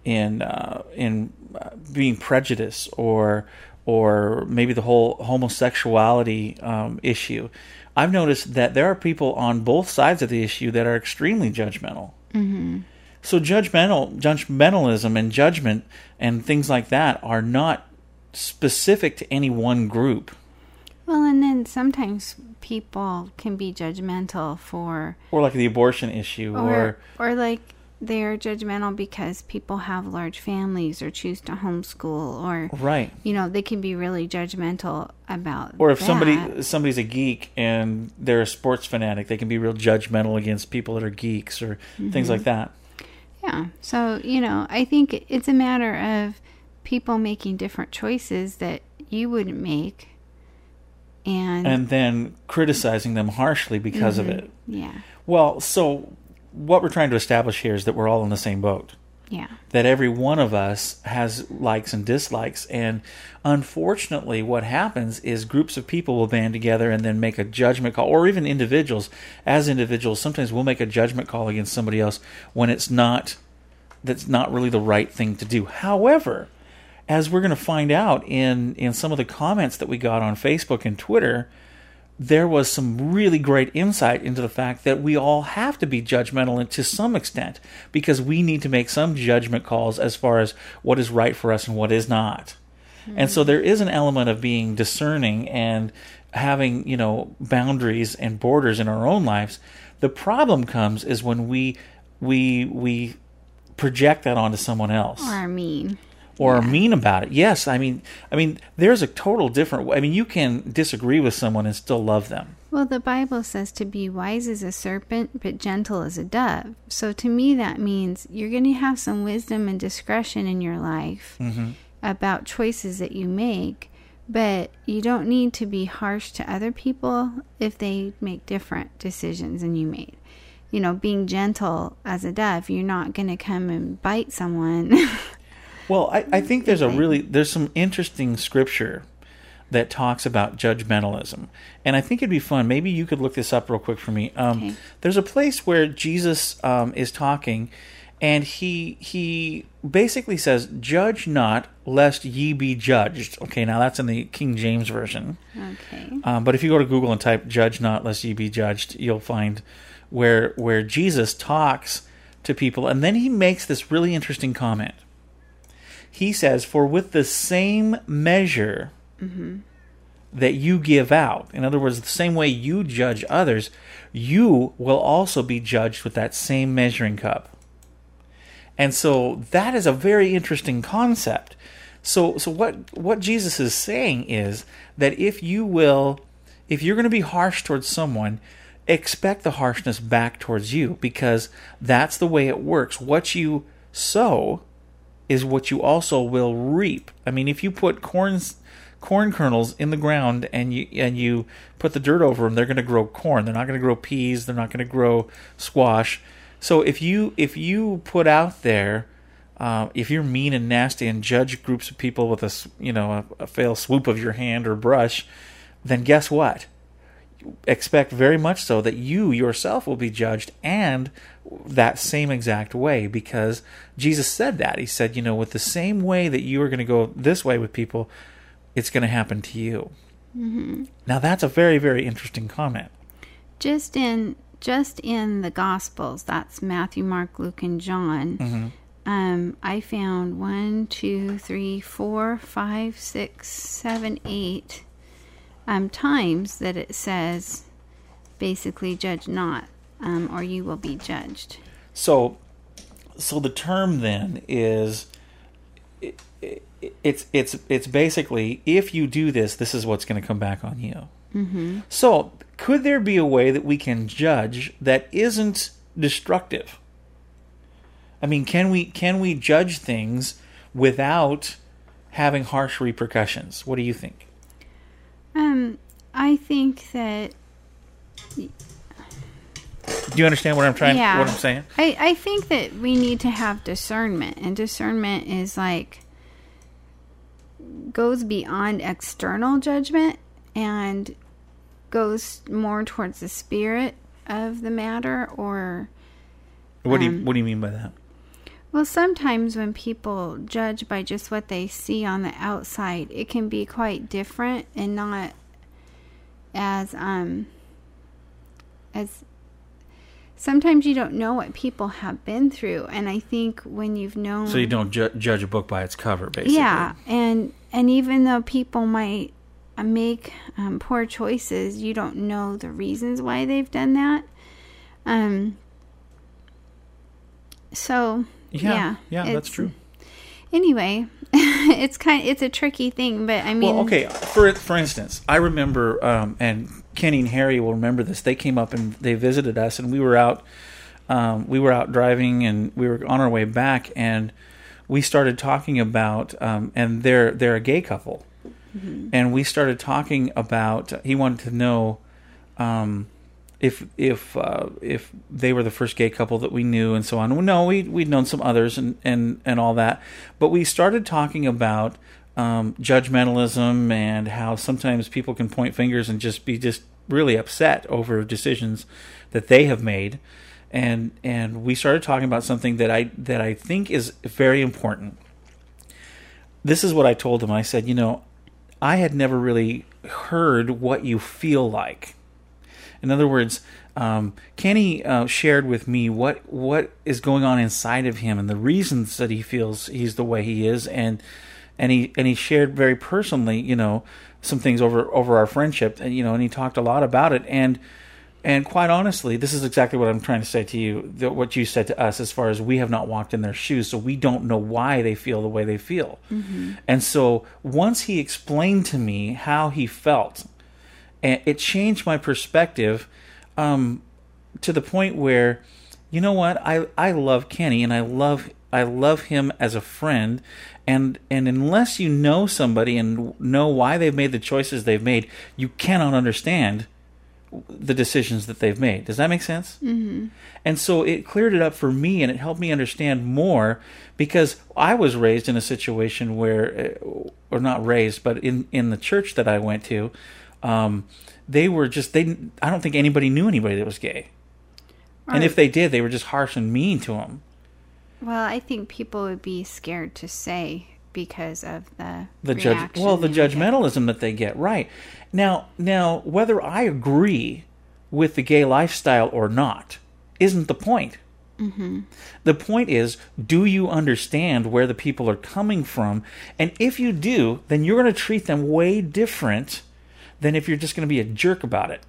Speaker 1: in uh, in uh, being prejudiced or or maybe the whole homosexuality um, issue, I've noticed that there are people on both sides of the issue that are extremely judgmental.
Speaker 3: Mm-hmm.
Speaker 1: So judgmental judgmentalism and judgment and things like that are not specific to any one group.
Speaker 3: Well, and then sometimes people can be judgmental for
Speaker 1: Or like the abortion issue
Speaker 3: or
Speaker 1: or
Speaker 3: or like they're judgmental because people have large families or choose to homeschool or
Speaker 1: Right.
Speaker 3: you know they can be really judgmental about
Speaker 1: or if
Speaker 3: that.
Speaker 1: somebody somebody's a geek and they're a sports fanatic, they can be real judgmental against people that are geeks or things
Speaker 3: Mhm.
Speaker 1: like that.
Speaker 3: yeah so you know i think it's a matter of people making different choices that you wouldn't make and
Speaker 1: And then criticizing them harshly because
Speaker 3: Mhm.
Speaker 1: of it.
Speaker 3: yeah
Speaker 1: Well, so what we're trying to establish here is that we're all in the same boat.
Speaker 3: yeah.
Speaker 1: That every one of us has likes and dislikes and unfortunately what happens is groups of people will band together and then make a judgment call or even individuals. As individuals sometimes we'll make a judgment call against somebody else when it's not that's not really the right thing to do. However as we're going to find out in in some of the comments that we got on Facebook and Twitter there was some really great insight into the fact that we all have to be judgmental to some extent because we need to make some judgment calls as far as what is right for us and what is not. And so there is an element of being discerning and having, you know, boundaries and borders in our own lives. The problem comes is when we we we project that onto someone else
Speaker 3: or mean
Speaker 1: or are mean about it. Yes, I mean, I mean, there's a total different. I mean, you can disagree with someone and still love them.
Speaker 3: Well, the Bible says to be wise as a serpent, but gentle as a dove. So to me, that means you're going to have some wisdom and discretion in your life
Speaker 1: Mhm.
Speaker 3: about choices that you make, but you don't need to be harsh to other people if they make different decisions than you made. You know, being gentle as a dove, you're not going to come and bite someone.
Speaker 1: Well, I, I think there's a really there's some interesting scripture that talks about judgmentalism, and I think it'd be fun. Maybe you could look this up real quick for me. Um,
Speaker 3: Okay.
Speaker 1: There's a place where Jesus um, is talking, and he he basically says, "Judge not, lest ye be judged." Okay, now that's in the King James version.
Speaker 3: okay.
Speaker 1: Um, but if you go to Google and type "judge not, lest ye be judged," you'll find where where Jesus talks to people, and then he makes this really interesting comment. He says, "For with the same measure
Speaker 3: Mm-hmm.
Speaker 1: that you give out, in other words, the same way you judge others, you will also be judged with that same measuring cup." And so that is a very interesting concept. So so what what Jesus is saying is that if you will if you're going to be harsh towards someone, expect the harshness back towards you because that's the way it works. What you sow is what you also will reap. I mean, if you put corns corn kernels in the ground and you and you put the dirt over them, they're going to grow corn. They're not going to grow peas. They're not going to grow squash. So if you if you put out there, uh, if you're mean and nasty and judge groups of people with a you know a, a fail swoop of your hand or brush, then guess what? Expect very much so that you yourself will be judged and that same exact way because Jesus said that. He said, you know, with the same way that you are going to go this way with people, it's going to happen to you.
Speaker 3: hmm
Speaker 1: Now that's a very very interesting comment.
Speaker 3: Just in just in the Gospels, that's Matthew, Mark, Luke, and John.
Speaker 1: Mhm.
Speaker 3: Um, I found one, two, three, four, five, six, seven, eight um, times that it says basically judge not, um, or you will be judged.
Speaker 1: So, so the term then is, it, it, it's it's it's basically if you do this, this is what's going to come back on you.
Speaker 3: Mm-hmm.
Speaker 1: So, could there be a way that we can judge that isn't destructive? I mean, can we can we judge things without having harsh repercussions? What do you think?
Speaker 3: Um, I think that
Speaker 1: Do you understand what I'm trying
Speaker 3: yeah,
Speaker 1: what I'm saying?
Speaker 3: I, I think that we need to have discernment, and discernment is like goes beyond external judgment and goes more towards the spirit of the matter or
Speaker 1: What do you
Speaker 3: Um,
Speaker 1: what do you mean by that?
Speaker 3: Well sometimes when people judge by just what they see on the outside it can be quite different and not as um as sometimes you don't know what people have been through and i think when you've known
Speaker 1: So you don't ju- judge a book by its cover, basically.
Speaker 3: yeah and and even though people might uh, make um, poor choices you don't know the reasons why they've done that um so
Speaker 1: Yeah,
Speaker 3: yeah
Speaker 1: yeah, that's true.
Speaker 3: anyway it's kind it's a tricky thing but i mean
Speaker 1: well, okay. For for instance, I remember, um, and Kenny and Harry will remember this. They came up and they visited us, and we were out. Um, we were out driving, and we were on our way back, and we started talking about, um, and they're they're a gay couple, and we started talking about. He wanted to know. Um, if if uh, if they were the first gay couple that we knew and so on. No, we we'd known some others and and and all that, but we started talking about um, judgmentalism and how sometimes people can point fingers and just be just really upset over decisions that they have made. And and we started talking about something that I that I think is very important. This is what I told them. I said, you know, I had never really heard what you feel like. In other words, um, Kenny uh, shared with me what what is going on inside of him and the reasons that he feels he's the way he is, and and he and he shared very personally, you know, some things over over our friendship, and you know, and he talked a lot about it, and and quite honestly, this is exactly what I'm trying to say to you. That what you said to us, as far as we have not walked in their shoes, so we don't know why they feel the way they feel. And so once he explained to me how he felt, and it changed my perspective um, to the point where, you know what, I I love Kenny and I love I love him as a friend, and and unless you know somebody and know why they've made the choices they've made, you cannot understand the decisions that they've made. Does that make sense?
Speaker 3: Mhm.
Speaker 1: And so it cleared it up for me and it helped me understand more because I was raised in a situation where, uh, or not raised, but in, in the church that I went to, um, they were just, they, I don't think anybody knew anybody that was gay. And if they did, they were just harsh and mean to them.
Speaker 3: well i think people would be scared to say because of the
Speaker 1: the judge well the judgmentalism that they get right now now whether i agree with the gay lifestyle or not isn't the point
Speaker 3: Mhm.
Speaker 1: the point is do you understand where the people are coming from and if you do then you're going to treat them way different than if you're just going to be a jerk about it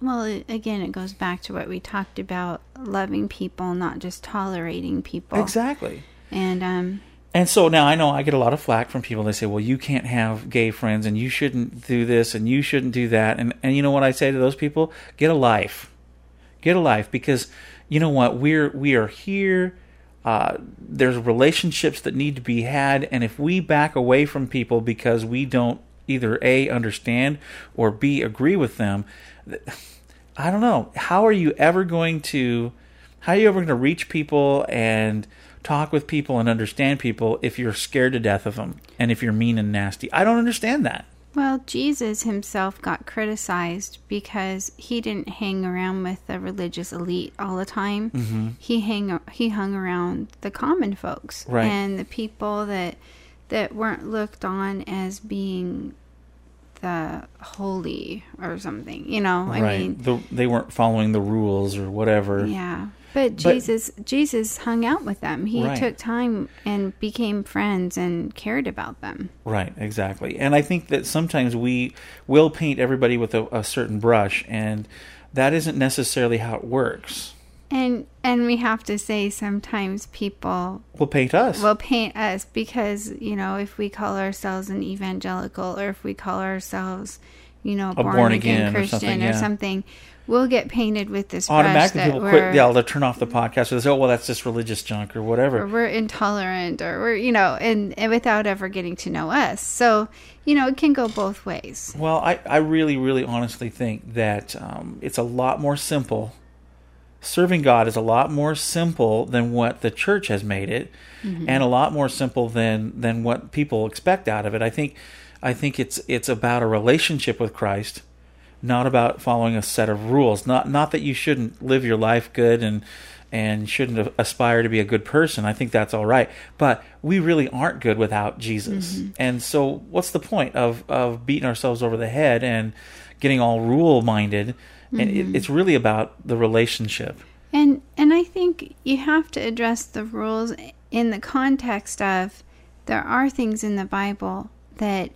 Speaker 3: Well, again, it goes back to what we talked about loving people, not just tolerating people.
Speaker 1: exactly
Speaker 3: And, um,
Speaker 1: And so now I know I get a lot of flack from people. They say, "Well, you can't have gay friends, and you shouldn't do this, and you shouldn't do that." And and you know what I say to those people? Get a life, get a life, because you know what we're we are here. Uh, there's relationships that need to be had, and if we back away from people because we don't either a understand or b agree with them, I don't know. How are you ever going to? How are you ever going to reach people and talk with people and understand people if you're scared to death of them and if you're mean and nasty? I don't understand that.
Speaker 3: well, Jesus himself got criticized because he didn't hang around with the religious elite all the time.
Speaker 1: Mhm.
Speaker 3: He hang he hung around the common folks
Speaker 1: Right.
Speaker 3: and the people that that weren't looked on as being the holy or something. You know, I
Speaker 1: right.
Speaker 3: mean,
Speaker 1: the, they weren't following the rules or whatever.
Speaker 3: Yeah. But
Speaker 1: But-
Speaker 3: Jesus Jesus hung out with them. He
Speaker 1: Right.
Speaker 3: took time and became friends and cared about them.
Speaker 1: Right, exactly. And I think that sometimes we will paint everybody with a, a certain brush, and that isn't necessarily how it works.
Speaker 3: And and we have to say sometimes people
Speaker 1: Will paint us.
Speaker 3: will paint us because, you know, if we call ourselves an evangelical or if we call ourselves you know,
Speaker 1: A
Speaker 3: born,
Speaker 1: born
Speaker 3: again,
Speaker 1: again or
Speaker 3: Christian
Speaker 1: something,
Speaker 3: or something, we'll get painted with this brush
Speaker 1: Automatically,
Speaker 3: that
Speaker 1: people quit. Yeah, they'll turn off the podcast. Or they say, "Oh, well, that's just religious junk or whatever."
Speaker 3: or we're intolerant or we're you know and, and without ever getting to know us so you know it can go both ways
Speaker 1: Well, I, I really, really honestly think that um, it's a lot more simple. Serving God is a lot more simple than what the church has made it,
Speaker 3: Mhm.
Speaker 1: and a lot more simple than than what people expect out of it. I think, I think it's it's about a relationship with Christ, not about following a set of rules. Not not that you shouldn't live your life good and and shouldn't aspire to be a good person. I think that's all right. But we really aren't good without Jesus.
Speaker 3: Mhm.
Speaker 1: And so what's the point of of beating ourselves over the head and getting all rule minded? And
Speaker 3: Mhm.
Speaker 1: it, it's really about the relationship.
Speaker 3: and and i think you have to address the rules in the context of there are things in the bible that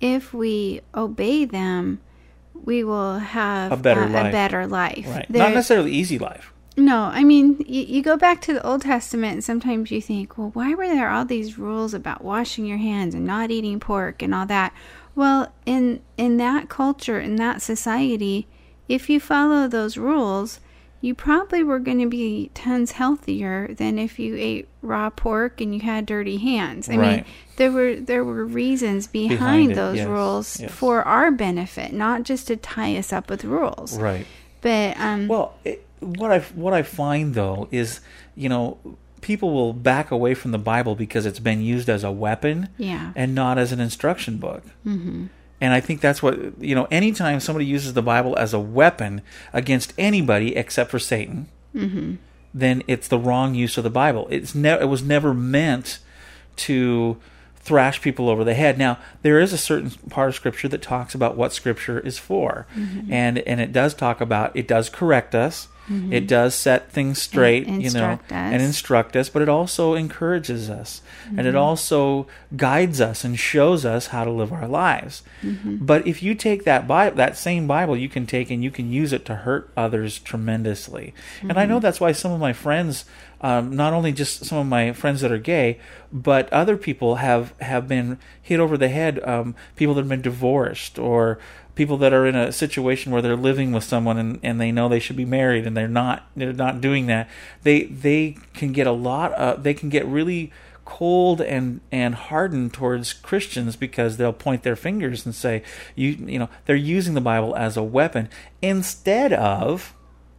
Speaker 3: if we obey them we will have
Speaker 1: A better
Speaker 3: a,
Speaker 1: life.
Speaker 3: a better life
Speaker 1: Right.
Speaker 3: There-
Speaker 1: Not necessarily easy life.
Speaker 3: No, I mean, you, you go back to the Old Testament, and sometimes you think, well, why were there all these rules about washing your hands and not eating pork and all that? Well, in in that culture, in that society, if you follow those rules, you probably were going to be tons healthier than if you ate raw pork and you had dirty hands. I mean, there were there were reasons behind,
Speaker 1: Behind it,
Speaker 3: those
Speaker 1: yes,
Speaker 3: rules
Speaker 1: yes.
Speaker 3: for our benefit, not just to tie us up with rules.
Speaker 1: Right.
Speaker 3: But um,
Speaker 1: Well, it, what I what I find though is, you know, people will back away from the Bible because it's been used as a weapon,
Speaker 3: Yeah.
Speaker 1: and not as an instruction book.
Speaker 3: Mhm.
Speaker 1: And I think that's what you know. Anytime somebody uses the Bible as a weapon against anybody except for Satan,
Speaker 3: Mhm.
Speaker 1: then it's the wrong use of the Bible. It's ne- it was never meant to thrash people over the head. Now, there is a certain part of scripture that talks about what scripture is for.
Speaker 3: Mhm.
Speaker 1: And and it does talk about it does correct us.
Speaker 3: Mhm.
Speaker 1: It does set things straight,
Speaker 3: And
Speaker 1: you know,
Speaker 3: instruct us.
Speaker 1: and instruct us, but it also encourages us. And it
Speaker 3: Mhm.
Speaker 1: also guides us and shows us how to live our lives.
Speaker 3: Mhm.
Speaker 1: But if you take that Bible, that same Bible, you can take and you can use it to hurt others tremendously. And I know
Speaker 3: Mhm.
Speaker 1: that's why some of my friends, um, not only just some of my friends that are gay, but other people have have been hit over the head. Um, people that have been divorced or people that are in a situation where they're living with someone and, and they know they should be married and they're not they're not doing that they they can get a lot uh, they can get really cold and and hardened towards Christians because they'll point their fingers and say you you know they're using the Bible as a weapon instead of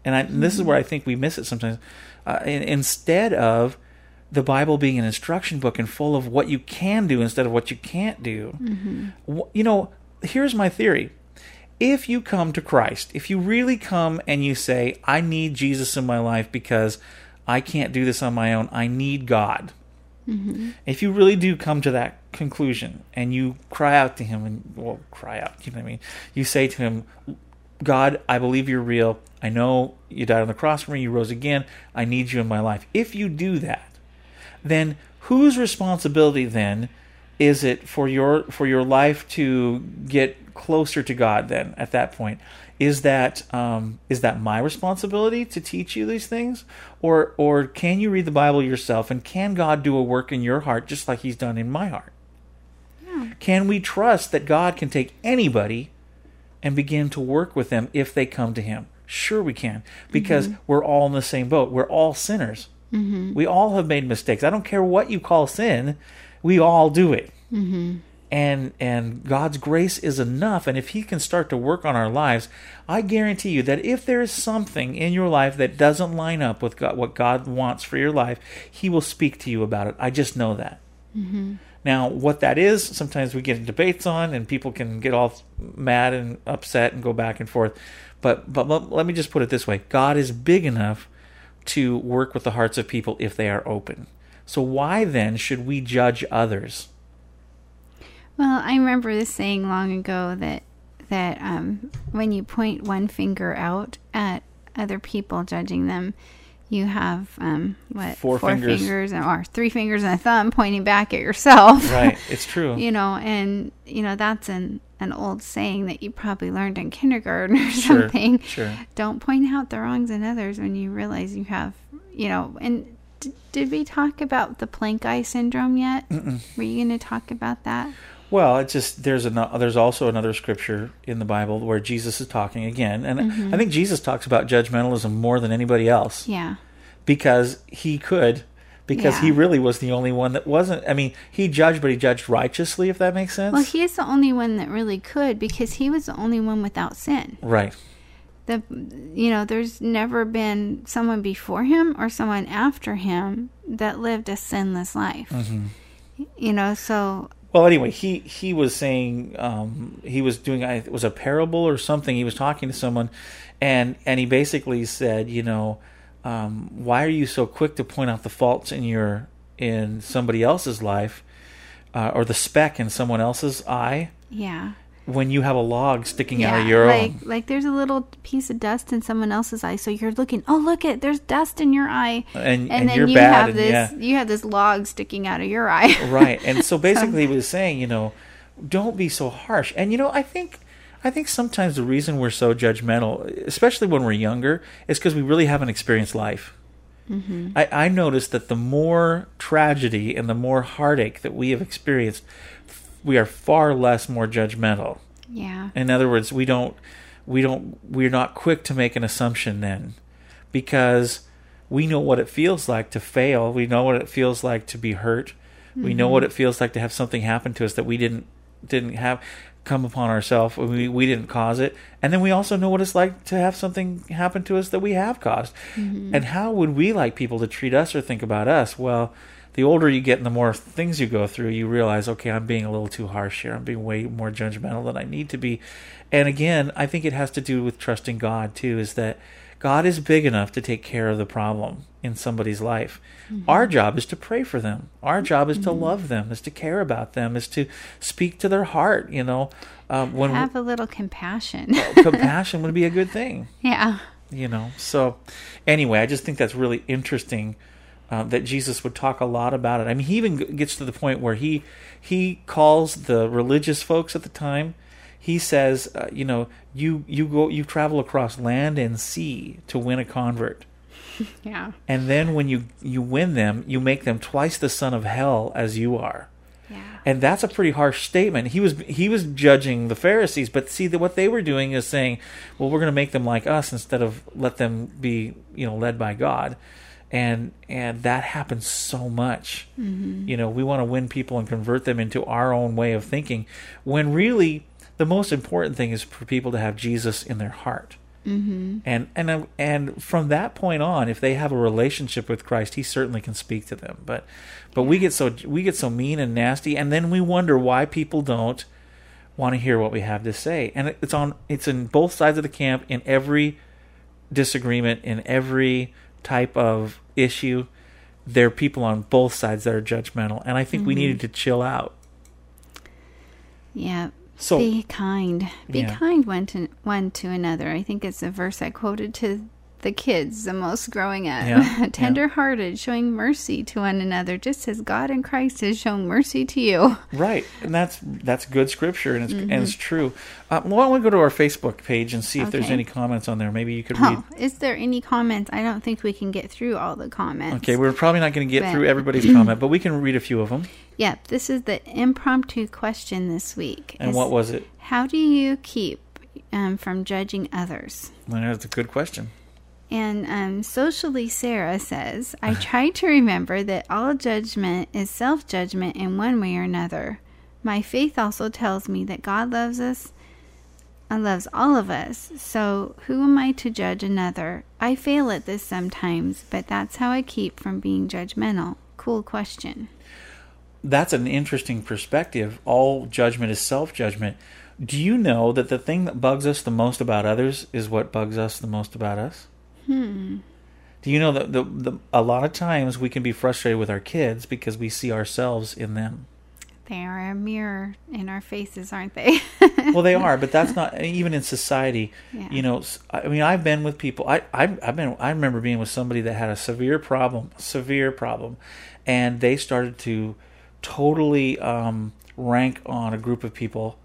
Speaker 1: and, I, and this is where I think we miss it sometimes uh, instead of the Bible being an instruction book and full of what you can do instead of what you can't do
Speaker 3: Mhm.
Speaker 1: You know, here's my theory. If you come to Christ, if you really come and you say, I need Jesus in my life because I can't do this on my own, I need God.
Speaker 3: Mhm.
Speaker 1: If you really do come to that conclusion and you cry out to Him, and well, cry out, you know what I mean? You say to Him, God, I believe you're real. I know you died on the cross for me, you rose again. I need you in my life. If you do that, then whose responsibility then is it for your for your life to get closer to God then at that point? Is that um, is that my responsibility to teach you these things? Or or can you read the Bible yourself? And can God do a work in your heart just like he's done in my heart? Can we trust that God can take anybody and begin to work with them if they come to him? Sure we can because
Speaker 3: Mhm.
Speaker 1: we're all in the same boat. We're all sinners.
Speaker 3: Mhm.
Speaker 1: we all have made mistakes. I don't care what you call sin, we all do it.
Speaker 3: Mhm.
Speaker 1: And and God's grace is enough and if he can start to work on our lives, I guarantee you that if there is something in your life that doesn't line up with God, what God wants for your life, he will speak to you about it. I just know that.
Speaker 3: Mhm.
Speaker 1: Now, what that is, sometimes we get in debates on, and people can get all mad and upset and go back and forth. But but let, let me just put it this way: God is big enough to work with the hearts of people if they are open. So why then should we judge others?
Speaker 3: Well, I remember this saying long ago that that um, when you point one finger out at other people, judging them, you have um, what
Speaker 1: Four fingers.
Speaker 3: fingers or three fingers and a thumb pointing back at yourself.
Speaker 1: Right, it's true.
Speaker 3: you know, and you know that's an an old saying that you probably learned in kindergarten or
Speaker 1: Sure,
Speaker 3: something.
Speaker 1: sure.
Speaker 3: Don't point out the wrongs in others when you realize you have, you know, and D- did we talk about the plank eye syndrome yet?
Speaker 1: Mm-mm.
Speaker 3: Were you going to talk about that?
Speaker 1: Well, it's just there's an, there's also another scripture in the Bible where Jesus is talking again, and
Speaker 3: Mhm.
Speaker 1: I think Jesus talks about judgmentalism more than anybody else.
Speaker 3: Yeah.
Speaker 1: because he could, because he really was the only one that wasn't. I mean, he judged, but he judged righteously, if that makes sense.
Speaker 3: Well, he is the only one that really could because he was the only one without sin.
Speaker 1: right.
Speaker 3: The you know, there's never been someone before him or someone after him that lived a sinless life.
Speaker 1: hmm
Speaker 3: You know, so
Speaker 1: Well, anyway, he he was saying um, he was doing I- it was a parable or something. He was talking to someone, and and he basically said, you know, um, why are you so quick to point out the faults in your in somebody else's life, uh, or the speck in someone else's eye
Speaker 3: yeah.
Speaker 1: When you have a log sticking out of your
Speaker 3: like
Speaker 1: own?
Speaker 3: like there's a little piece of dust in someone else's eye, so you're looking. Oh, look it! There's dust in your eye,
Speaker 1: And- and
Speaker 3: then
Speaker 1: you're
Speaker 3: you
Speaker 1: bad
Speaker 3: have
Speaker 1: and
Speaker 3: this
Speaker 1: yeah.
Speaker 3: you have this log sticking out of your eye.
Speaker 1: right and so basically he was saying you know don't be so harsh and you know i think i think sometimes the reason we're so judgmental especially when we're younger is because we really haven't experienced life
Speaker 3: Mhm.
Speaker 1: I, I noticed that the more tragedy and the more heartache that we have experienced we are far less more judgmental.
Speaker 3: Yeah.
Speaker 1: in other words we don't we don't we're not quick to make an assumption then because we know what it feels like to fail. We know what it feels like to be hurt. We know what it feels like to have something happen to us that we didn't didn't have come upon ourselves. We, we didn't cause it. And then we also know what it's like to have something happen to us that we have caused.
Speaker 3: Mhm.
Speaker 1: and how would we like people to treat us or think about us? Well the older you get and the more things you go through you realize okay i'm being a little too harsh here i'm being way more judgmental than i need to be and again i think it has to do with trusting god too is that god is big enough to take care of the problem in somebody's life
Speaker 3: Mhm.
Speaker 1: our job is to pray for them our job is to
Speaker 3: Mhm.
Speaker 1: love them is to care about them is to speak to their heart you know um, when
Speaker 3: have a little compassion.
Speaker 1: compassion would be a good thing
Speaker 3: Yeah.
Speaker 1: you know so anyway i just think that's really interesting uh, that jesus would talk a lot about it i mean he even gets to the point where he he calls the religious folks at the time he says uh, you know you you go you travel across land and sea to win a convert
Speaker 3: Yeah.
Speaker 1: and then when you you win them you make them twice the son of hell as you are
Speaker 3: Yeah.
Speaker 1: and that's a pretty harsh statement. He was he was judging the Pharisees, but see that what they were doing is saying, well, we're going to make them like us instead of let them be, you know, led by God. And and that happens so much.
Speaker 3: Mhm.
Speaker 1: You know, we want to win people and convert them into our own way of thinking when really the most important thing is for people to have Jesus in their heart.
Speaker 3: Mhm.
Speaker 1: And and and from that point on, if they have a relationship with Christ, He certainly can speak to them. But but we get so we get so mean and nasty, and then we wonder why people don't want to hear what we have to say. And it's on it's in both sides of the camp in every disagreement in every type of issue. There are people on both sides that are judgmental, and I think we
Speaker 3: Mhm.
Speaker 1: needed to chill out.
Speaker 3: Yeah.
Speaker 1: So-
Speaker 3: be kind. Be
Speaker 1: Yeah.
Speaker 3: kind one to one to another. I think it's a verse I quoted to the kids the most growing up.
Speaker 1: Yeah, yeah.
Speaker 3: Tender hearted, showing mercy to one another, just as God in Christ has shown mercy to you.
Speaker 1: Right, and that's that's good scripture, and it's and
Speaker 3: Mhm.
Speaker 1: it's true. Uh, why don't we go to our Facebook page and see if there's any comments on there? Maybe you could read.
Speaker 3: Oh, is there any comments? I don't think we can get through all the comments.
Speaker 1: Okay, we're probably not going to get
Speaker 3: But-
Speaker 1: through everybody's comment, but we can read a few of them.
Speaker 3: Yep, this is the impromptu question this week.
Speaker 1: And
Speaker 3: Is
Speaker 1: what was it?
Speaker 3: How do you keep um, from judging others?
Speaker 1: Well, That's a good question.
Speaker 3: And um, socially, Sarah says, I try to remember that all judgment is self judgment in one way or another. My faith also tells me that God loves us and loves all of us. So who am I to judge another? I fail at this sometimes, but that's how I keep from being judgmental. Cool question.
Speaker 1: That's an interesting perspective. All judgment is self judgment. Do you know that the thing that bugs us the most about others is what bugs us the most about us?
Speaker 3: Hmm.
Speaker 1: Do you know that the, the a lot of times we can be frustrated with our kids because we see ourselves in them?
Speaker 3: They are a mirror in our faces, aren't they?
Speaker 1: well, they are, but that's not even in society.
Speaker 3: Yeah.
Speaker 1: You know, I mean, I've been with people. I I've, I've been. I remember being with somebody that had a severe problem, severe problem, and they started to totally um, rank on a group of people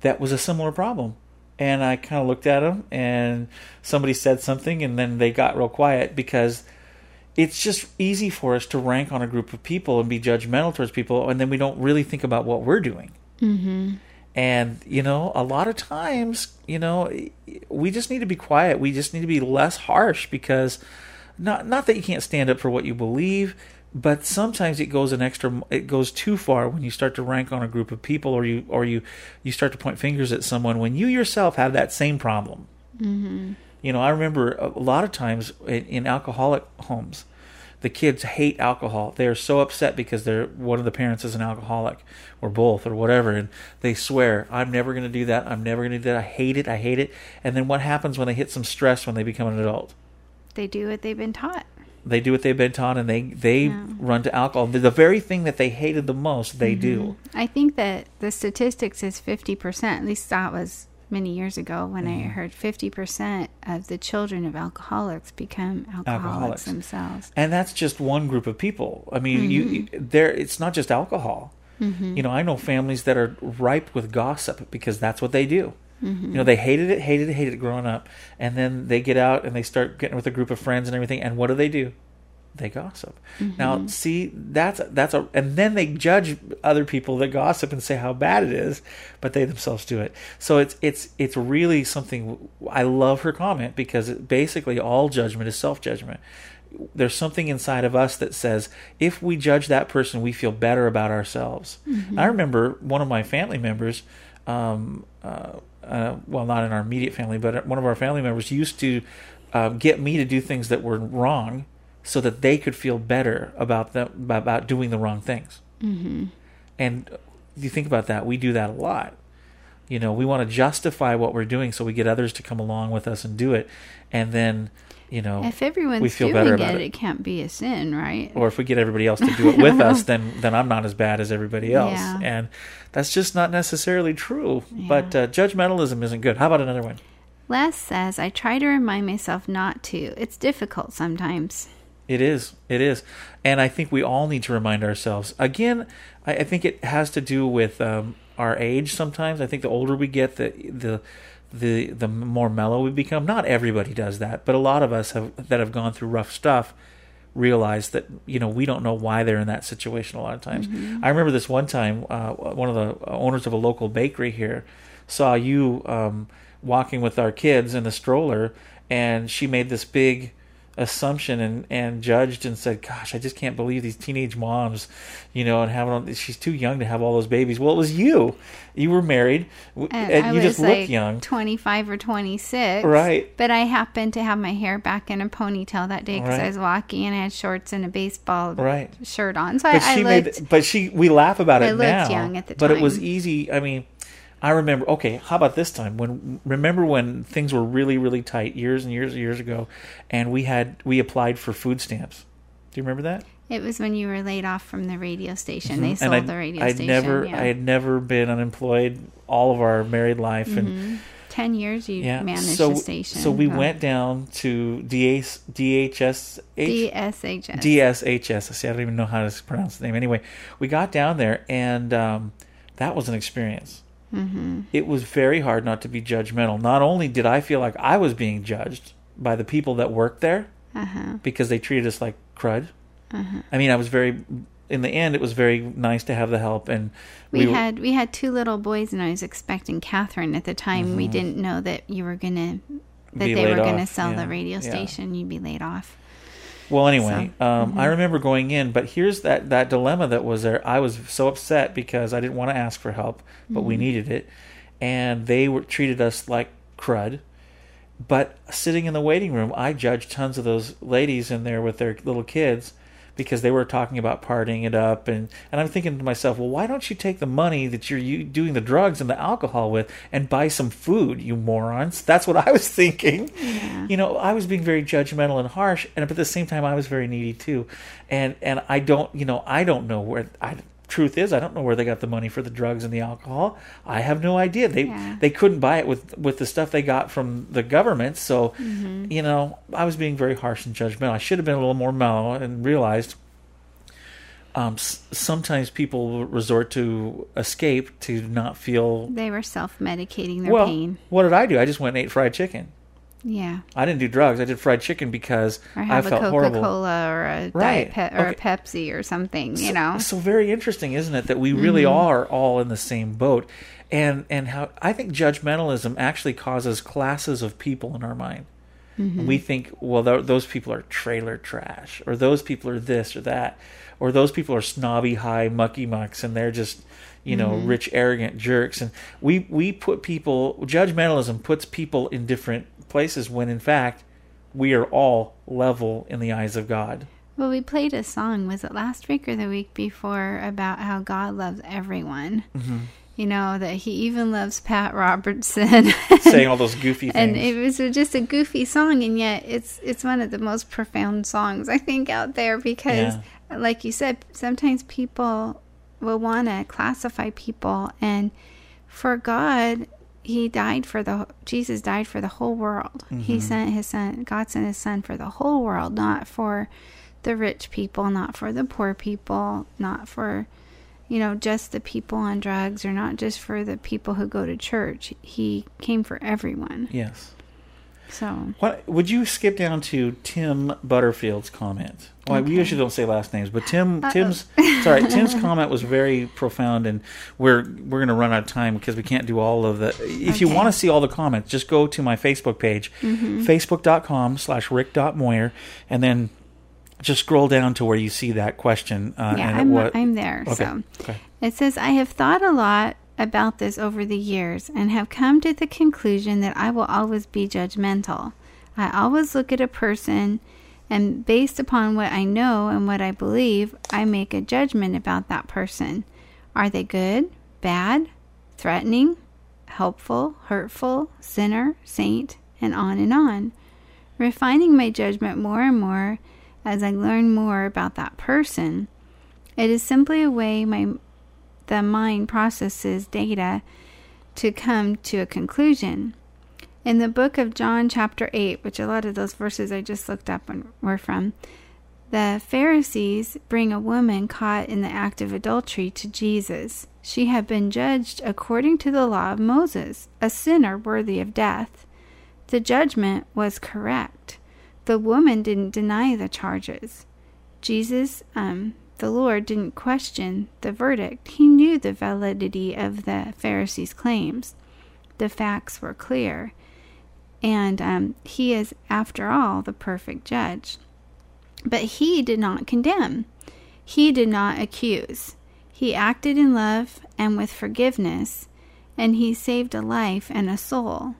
Speaker 1: that was a similar problem. And I kind of looked at them, and somebody said something, and then they got real quiet because it's just easy for us to rank on a group of people and be judgmental towards people, and then we don't really think about what we're doing.
Speaker 3: Mm-hmm.
Speaker 1: And, you know, a lot of times, you know, we just need to be quiet. We just need to be less harsh because not not that you can't stand up for what you believe, but sometimes it goes an extra it goes too far when you start to rank on a group of people or you or you you start to point fingers at someone when you yourself have that same problem.
Speaker 3: Mm-hmm.
Speaker 1: You know, I remember a lot of times in, in alcoholic homes, the kids hate alcohol. They are so upset because they're one of the parents is an alcoholic or both or whatever, and they swear, "I'm never going to do that. I'm never going to do that. I hate it. I hate it." And then what happens when they hit some stress when they become an adult?
Speaker 3: They do what they've been taught.
Speaker 1: They do what they've been taught, and they they
Speaker 3: Yeah.
Speaker 1: run to alcohol. The, very thing that they hated the most, they do.
Speaker 3: I think that the statistics is 50%, at least that was many years ago when I
Speaker 1: Mm-hmm.
Speaker 3: heard 50% of the children of alcoholics become alcoholics,
Speaker 1: Alcoholics.
Speaker 3: themselves.
Speaker 1: And that's just one group of people. I mean, you, you there. It's not just alcohol.
Speaker 3: Mhm.
Speaker 1: You know, I know families that are ripe with gossip because that's what they do.
Speaker 3: Mhm.
Speaker 1: You know, they hated it, hated it, hated it growing up, and then they get out and they start getting with a group of friends and everything. And what do they do? They gossip. Now,
Speaker 3: Mhm.
Speaker 1: see, that's that's a, and then they judge other people that gossip and say how bad it is, but they themselves do it. So it's it's it's really something. I love her comment because it, basically all judgment is self judgment. There's something inside of us that says if we judge that person, we feel better about ourselves.
Speaker 3: Mhm.
Speaker 1: I remember one of my family members. Um, uh, uh, well, not in our immediate family, but one of our family members used to uh, get me to do things that were wrong, so that they could feel better about them about doing the wrong things.
Speaker 3: Mm-hmm.
Speaker 1: And you think about that, we do that a lot. You know, we want to justify what we're doing so we get others to come along with us and do it, and then, you know,
Speaker 3: If everyone's
Speaker 1: we feel
Speaker 3: doing
Speaker 1: better
Speaker 3: it,
Speaker 1: about
Speaker 3: it,
Speaker 1: it.
Speaker 3: can't be a sin, right?
Speaker 1: Or if we get everybody else to do it with us, then then I'm not as bad as everybody else,
Speaker 3: Yeah.
Speaker 1: and that's just not necessarily true. But uh, judgmentalism isn't good. How about another one?
Speaker 3: Les says, I try to remind myself not to. It's difficult sometimes.
Speaker 1: It is. It is. And I think we all need to remind ourselves. Again, I, I think it has to do with um, our age sometimes. I think the older we get, the the the the more mellow we become. Not everybody does that, but a lot of us have that have gone through rough stuff realize that you know we don't know why they're in that situation a lot of times.
Speaker 3: Mhm.
Speaker 1: I remember this one time, uh, one of the owners of a local bakery here saw you um, walking with our kids in the stroller, and she made this big assumption and, and judged and said, "Gosh, I just can't believe these teenage moms, you know, and having all, she's too young to have all those babies." Well, it was you. You were married,
Speaker 3: And
Speaker 1: and
Speaker 3: I
Speaker 1: you just
Speaker 3: like
Speaker 1: look young.
Speaker 3: 25 or 26.
Speaker 1: Right.
Speaker 3: But I happened to have my hair back in a ponytail that day because
Speaker 1: Right.
Speaker 3: I was walking and I had shorts and a baseball
Speaker 1: Right.
Speaker 3: shirt on. So
Speaker 1: but
Speaker 3: I, I
Speaker 1: she
Speaker 3: looked.
Speaker 1: made, but she, we laugh about
Speaker 3: I
Speaker 1: it
Speaker 3: looked
Speaker 1: now.
Speaker 3: young at the time.
Speaker 1: But it was easy. I mean, I remember. Okay, how about this time? When remember when things were really, really tight years and years and years ago, and we had we applied for food stamps. Do you remember that?
Speaker 3: It was when you were laid off from the radio station. They
Speaker 1: Mhm.
Speaker 3: sold
Speaker 1: I'd,
Speaker 3: the radio
Speaker 1: I'd
Speaker 3: station.
Speaker 1: never,
Speaker 3: yeah.
Speaker 1: I had never been unemployed all of our married life, and
Speaker 3: Mhm. 10 years you
Speaker 1: yeah.
Speaker 3: managed
Speaker 1: so,
Speaker 3: the station.
Speaker 1: so we went down to DH, DHS,
Speaker 3: DSHS.
Speaker 1: DSHS. See, I don't even know how to pronounce the name. Anyway, we got down there, and um, that was an experience.
Speaker 3: Mhm.
Speaker 1: It was very hard not to be judgmental. Not only did I feel like I was being judged by the people that worked there
Speaker 3: Uh-huh.
Speaker 1: because they treated us like crud.
Speaker 3: Uh-huh.
Speaker 1: I mean, I was very. In the end, it was very nice to have the help, and
Speaker 3: We,
Speaker 1: were-
Speaker 3: had we had two little boys, and I was expecting Catherine at the time. We
Speaker 1: Mhm.
Speaker 3: didn't know that you were gonna that
Speaker 1: Be
Speaker 3: they were gonna sell
Speaker 1: yeah,
Speaker 3: the radio
Speaker 1: yeah.
Speaker 3: station. You'd be laid off.
Speaker 1: Well, anyway,
Speaker 3: So,
Speaker 1: um, I
Speaker 3: mhm.
Speaker 1: remember going in, but here's that that dilemma that was there. I was so upset because I didn't want to ask for help, but we
Speaker 3: Mhm.
Speaker 1: needed it, and they were treated us like crud. But sitting in the waiting room, I judged tons of those ladies in there with their little kids because they were talking about partying it up, and and I'm thinking to myself, well, why don't you take the money that you're you, doing the drugs and the alcohol with and buy some food, you morons? That's what I was thinking. You know, I was being very judgmental and harsh, and but at the same time, I was very needy too, and and I don't, you know, I don't know where I. Truth is, I don't know where they got the money for the drugs and the alcohol. I have no idea. They
Speaker 3: Yeah.
Speaker 1: they couldn't buy it with with the stuff they got from the government. So,
Speaker 3: Mhm.
Speaker 1: you know, I was being very harsh and judgmental. I should have been a little more mellow and realized um, s- sometimes people resort to escape to not feel
Speaker 3: They were self medicating their
Speaker 1: well.
Speaker 3: pain.
Speaker 1: What did I do? I just went and ate fried chicken.
Speaker 3: Yeah.
Speaker 1: I didn't do drugs. I did fried chicken because
Speaker 3: Or
Speaker 1: I
Speaker 3: have a
Speaker 1: felt
Speaker 3: Coca
Speaker 1: horrible.
Speaker 3: Cola or a
Speaker 1: Right.
Speaker 3: Diet Pe- or a Pepsi or something, you know?
Speaker 1: So very interesting, isn't it, that we really
Speaker 3: Mhm.
Speaker 1: are all in the same boat, and and how I think judgmentalism actually causes classes of people in our mind.
Speaker 3: Mhm.
Speaker 1: We think, well, th- those people are trailer trash, or those people are this or that, or those people are snobby, high, mucky mucks, and they're just, you know,
Speaker 3: Mhm.
Speaker 1: rich, arrogant jerks. And we we put people judgmentalism puts people in different places when in fact we are all level in the eyes of God.
Speaker 3: Well, we played a song, was it last week or the week before, about how God loves everyone.
Speaker 1: Mhm.
Speaker 3: You know, that he even loves Pat Robertson.
Speaker 1: Saying all those goofy
Speaker 3: And
Speaker 1: things.
Speaker 3: it was just a goofy song, and yet it's it's one of the most profound songs, I think, out there because, like you said, sometimes people will want to classify people, and for God, he died for the Jesus died for the whole world. He
Speaker 11: Mhm.
Speaker 3: sent his son. God sent his son for the whole world, not for the rich people, not for the poor people, not for you know just the people on drugs, or not just for the people who go to church. He came for everyone.
Speaker 1: Yes.
Speaker 3: So
Speaker 1: What would you skip down to Tim Butterfield's comment? Well, we usually don't say last names, but Tim
Speaker 3: Uh-oh.
Speaker 1: Tim's sorry, Tim's comment was very profound, and we're we're going to run out of time because we can't do all of the. If you want to see all the comments, just go to my Facebook page,
Speaker 3: Mhm.
Speaker 1: facebook.com slash rick.moyer, and then just scroll down to where you see that question. Uh,
Speaker 3: yeah, I'm, I'm there.
Speaker 1: Okay.
Speaker 3: So
Speaker 1: okay.
Speaker 3: it says, I have thought a lot about this over the years and have come to the conclusion that I will always be judgmental. I always look at a person and based upon what I know and what I believe, I make a judgment about that person. Are they good, bad, threatening, helpful, hurtful, sinner, saint, and on and on? Refining my judgment more and more as I learn more about that person. It is simply a way my the mind processes data to come to a conclusion. In the book of John, chapter 8, which a lot of those verses I just looked up were from, the Pharisees bring a woman caught in the act of adultery to Jesus. She had been judged according to the law of Moses, a sinner worthy of death. The judgment was correct. The woman didn't deny the charges. Jesus, um, the Lord, didn't question the verdict. He knew the validity of the Pharisees' claims. The facts were clear. And um, he is, after all, the perfect judge. But he did not condemn, he did not accuse. He acted in love and with forgiveness, and he saved a life and a soul.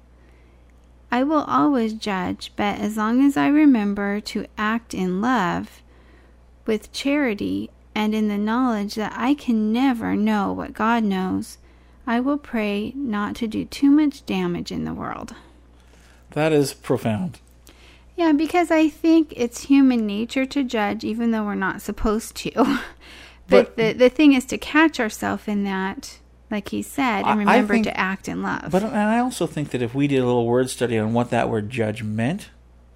Speaker 3: I will always judge, but as long as I remember to act in love, with charity, and in the knowledge that I can never know what God knows, I will pray not to do too much damage in the world.
Speaker 1: That is profound.
Speaker 3: Yeah, because I think it's human nature to judge, even though we're not supposed to. but
Speaker 1: But-
Speaker 3: the, the thing is to catch ourselves in that, like he said, and remember
Speaker 1: think-
Speaker 3: to act in love.
Speaker 1: But and I also think that if we did a little word study on what that word judge meant,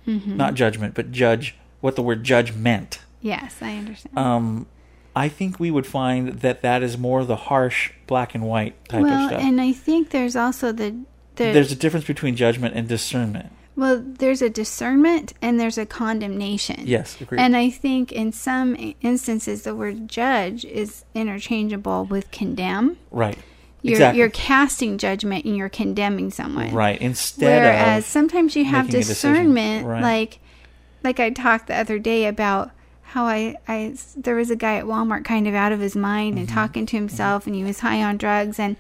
Speaker 3: Mhm.
Speaker 1: not judgment, but judge, what the word judge meant,
Speaker 3: yes, I understand.
Speaker 1: um, I think we would find that that is more the harsh black and white type
Speaker 3: well,
Speaker 1: of stuff.
Speaker 3: and I think there's also the, the
Speaker 1: There's a difference between judgment and discernment.
Speaker 3: Well, there's a discernment and there's a condemnation.
Speaker 1: Yes, agreed.
Speaker 3: And I think in some instances the word judge is interchangeable with condemn.
Speaker 1: Right.
Speaker 3: You're
Speaker 1: exactly.
Speaker 3: you're casting judgment and you're condemning someone.
Speaker 1: Right. Instead of Whereas
Speaker 3: sometimes you have
Speaker 1: making a decision.
Speaker 3: discernment,
Speaker 1: Right.
Speaker 3: like like I talked the other day about how I, I there was a guy at Walmart kind of out of his mind and
Speaker 1: Mm-hmm.
Speaker 3: talking to himself and he was high on drugs and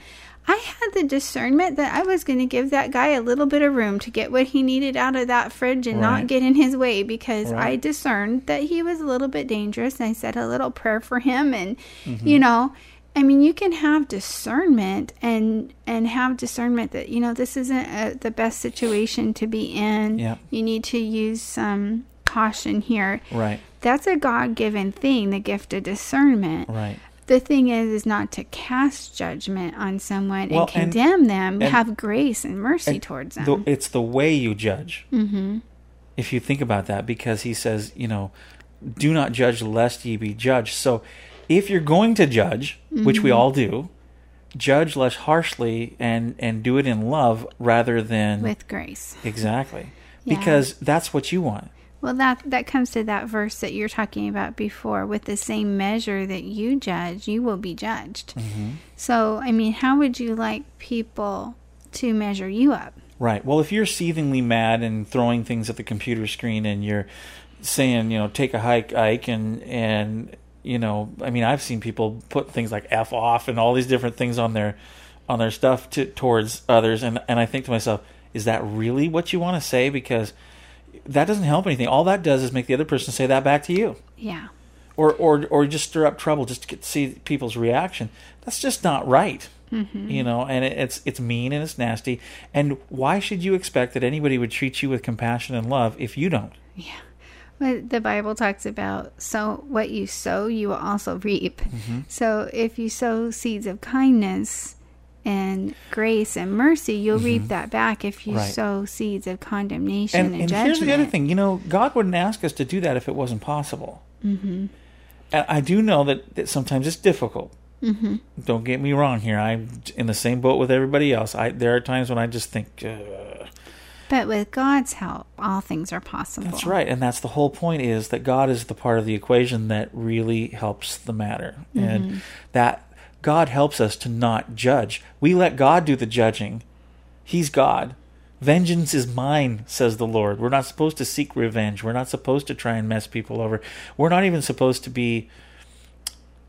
Speaker 3: I had the discernment that I was going to give that guy a little bit of room to get what he needed out of that fridge and
Speaker 11: Right.
Speaker 3: not get in his way because
Speaker 11: Right.
Speaker 3: I discerned that he was a little bit dangerous. And I said a little prayer for him and
Speaker 11: Mhm.
Speaker 3: you know, I mean, you can have discernment and and have discernment that you know this isn't uh the best situation to be in.
Speaker 1: Yeah.
Speaker 3: You need to use some caution here.
Speaker 1: Right.
Speaker 3: That's a God-given thing, the gift of discernment.
Speaker 1: Right.
Speaker 3: The thing is, is not to cast judgment on someone
Speaker 1: Well,
Speaker 3: and
Speaker 1: and-
Speaker 3: condemn them.
Speaker 1: and-
Speaker 3: have grace and mercy
Speaker 1: and
Speaker 3: towards
Speaker 1: the-
Speaker 3: them.
Speaker 1: it's the way you judge.
Speaker 3: mm-hmm.
Speaker 1: if you think about that, because he says, you know, do not judge lest ye be judged. So if you're going to judge, which we
Speaker 3: Mhm.
Speaker 1: all do, judge less harshly and and do it in love rather than
Speaker 3: With grace.
Speaker 1: Exactly.
Speaker 3: Yeah.
Speaker 1: because that's what you want.
Speaker 3: Well, that that comes to that verse that you're talking about before. With the same measure that you judge, you will be judged.
Speaker 1: Mm-hmm.
Speaker 3: So, I mean, how would you like people to measure you up?
Speaker 1: Right. Well, if you're seethingly mad and throwing things at the computer screen and you're saying, you know, take a hike, Ike, and and you know, I mean, I've seen people put things like f off and all these different things on their on their stuff to, towards others, and and I think to myself, is that really what you want to say? Because that doesn't help anything. All that does is make the other person say that back to you.
Speaker 3: Yeah.
Speaker 1: Or, or, or just stir up trouble just to get, see people's reaction. That's just not right.
Speaker 3: Mhm.
Speaker 1: You know, and it, it's it's mean and it's nasty. And why should you expect that anybody would treat you with compassion and love if you don't? Yeah.
Speaker 3: But the Bible talks about so what you sow, you will also reap.
Speaker 1: Mhm.
Speaker 3: So if you sow seeds of kindness and grace and mercy, you'll reap
Speaker 1: Mhm.
Speaker 3: that back. If you
Speaker 1: Right.
Speaker 3: sow seeds of condemnation
Speaker 1: And,
Speaker 3: and,
Speaker 1: and
Speaker 3: judgment,
Speaker 1: here's the other thing. You know, God wouldn't ask us to do that if it wasn't possible.
Speaker 3: hmm
Speaker 1: And I do know that, that sometimes it's difficult.
Speaker 3: hmm
Speaker 1: Don't get me wrong here. I'm in the same boat with everybody else. I there are times when I just think, Ugh.
Speaker 3: But with God's help, all things are possible.
Speaker 1: That's right, and that's the whole point is that God is the part of the equation that really helps the matter.
Speaker 3: Mhm.
Speaker 1: And that God helps us to not judge. We let God do the judging. He's God. Vengeance is mine, says the Lord. We're not supposed to seek revenge. We're not supposed to try and mess people over. We're not even supposed to be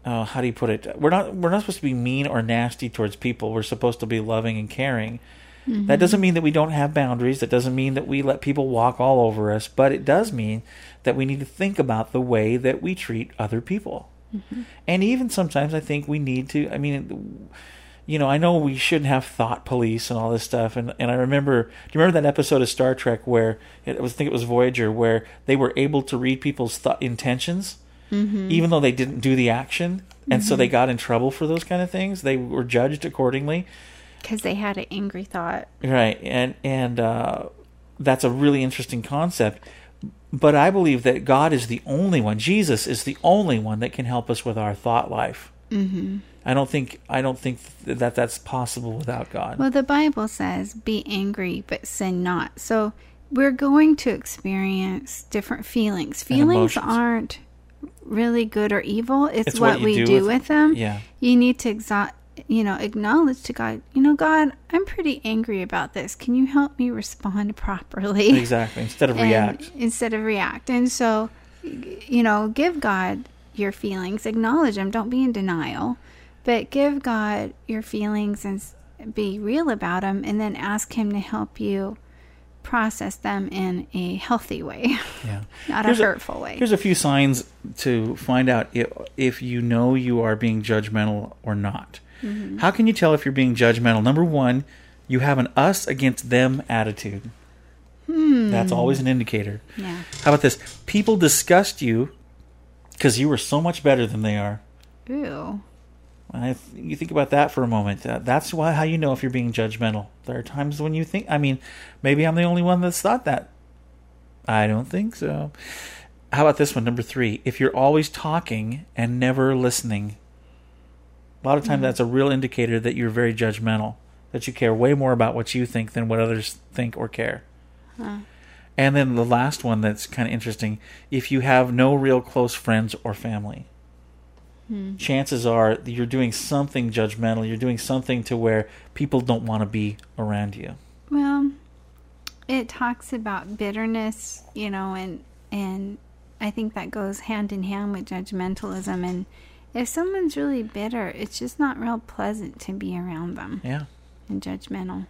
Speaker 1: uh, how do you put it? We're not we're not supposed to be mean or nasty towards people. We're supposed to be loving and caring.
Speaker 3: Mhm.
Speaker 1: That doesn't mean that we don't have boundaries. That doesn't mean that we let people walk all over us. But it does mean that we need to think about the way that we treat other people.
Speaker 3: Mhm.
Speaker 1: And even sometimes I think we need to. I mean, you know, I know we shouldn't have thought police and all this stuff. And and I remember, do you remember that episode of Star Trek where it was? I think it was Voyager, where they were able to read people's thought intentions,
Speaker 3: Mhm.
Speaker 1: even though they didn't do the action, and so
Speaker 3: Mhm.
Speaker 1: they got in trouble for those kind of things. They were judged accordingly.
Speaker 3: Because they had an angry thought.
Speaker 1: Right, and and uh, that's a really interesting concept. But I believe that God is the only one. Jesus is the only one that can help us with our thought life.
Speaker 3: hmm
Speaker 1: I don't think I don't think that that's possible without God.
Speaker 3: Well, the Bible says, "Be angry, but sin not." So we're going to experience different feelings. Feelings aren't really good or evil. It's,
Speaker 1: It's
Speaker 3: what,
Speaker 1: what
Speaker 3: we
Speaker 1: do
Speaker 3: do,
Speaker 1: with-
Speaker 3: with, them.
Speaker 1: yeah.
Speaker 3: You need to exa- you know, acknowledge to God. You know, God, I'm pretty angry about this. Can you help me respond properly?
Speaker 1: Exactly, instead of
Speaker 3: And-
Speaker 1: react.
Speaker 3: Instead of react, and so, you know, give God your feelings. Acknowledge them. Don't be in denial, but give God your feelings and be real about them, and then ask Him to help you process them in a healthy way,
Speaker 1: Yeah.
Speaker 3: not
Speaker 1: Here's
Speaker 3: a hurtful way.
Speaker 1: Here's a few signs to find out if, if you know you are being judgmental or not.
Speaker 3: Mhm.
Speaker 1: How can you tell if you're being judgmental? Number one, you have an us against them attitude.
Speaker 3: Hmm.
Speaker 1: That's always an indicator.
Speaker 3: Yeah.
Speaker 1: How about this? People disgust you because you are so much better than they are.
Speaker 3: Ew.
Speaker 1: You think about that for a moment. Uh, that's why how you know if you're being judgmental. There are times when you think. I mean, maybe I'm the only one that's thought that. I don't think so. How about this one, number three? If you're always talking and never listening, a lot of times
Speaker 3: Mhm.
Speaker 1: that's a real indicator that you're very judgmental. That you care way more about what you think than what others think or care.
Speaker 3: Huh.
Speaker 1: And then the last one that's kind of interesting: if you have no real close friends or family
Speaker 3: Hmm.
Speaker 1: chances are you're doing something judgmental. You're doing something to where people don't want to be around you.
Speaker 3: Well, it talks about bitterness, you know, and and I think that goes hand in hand with judgmentalism. And if someone's really bitter, it's just not real pleasant to be around them.
Speaker 1: Yeah.
Speaker 3: And judgmental.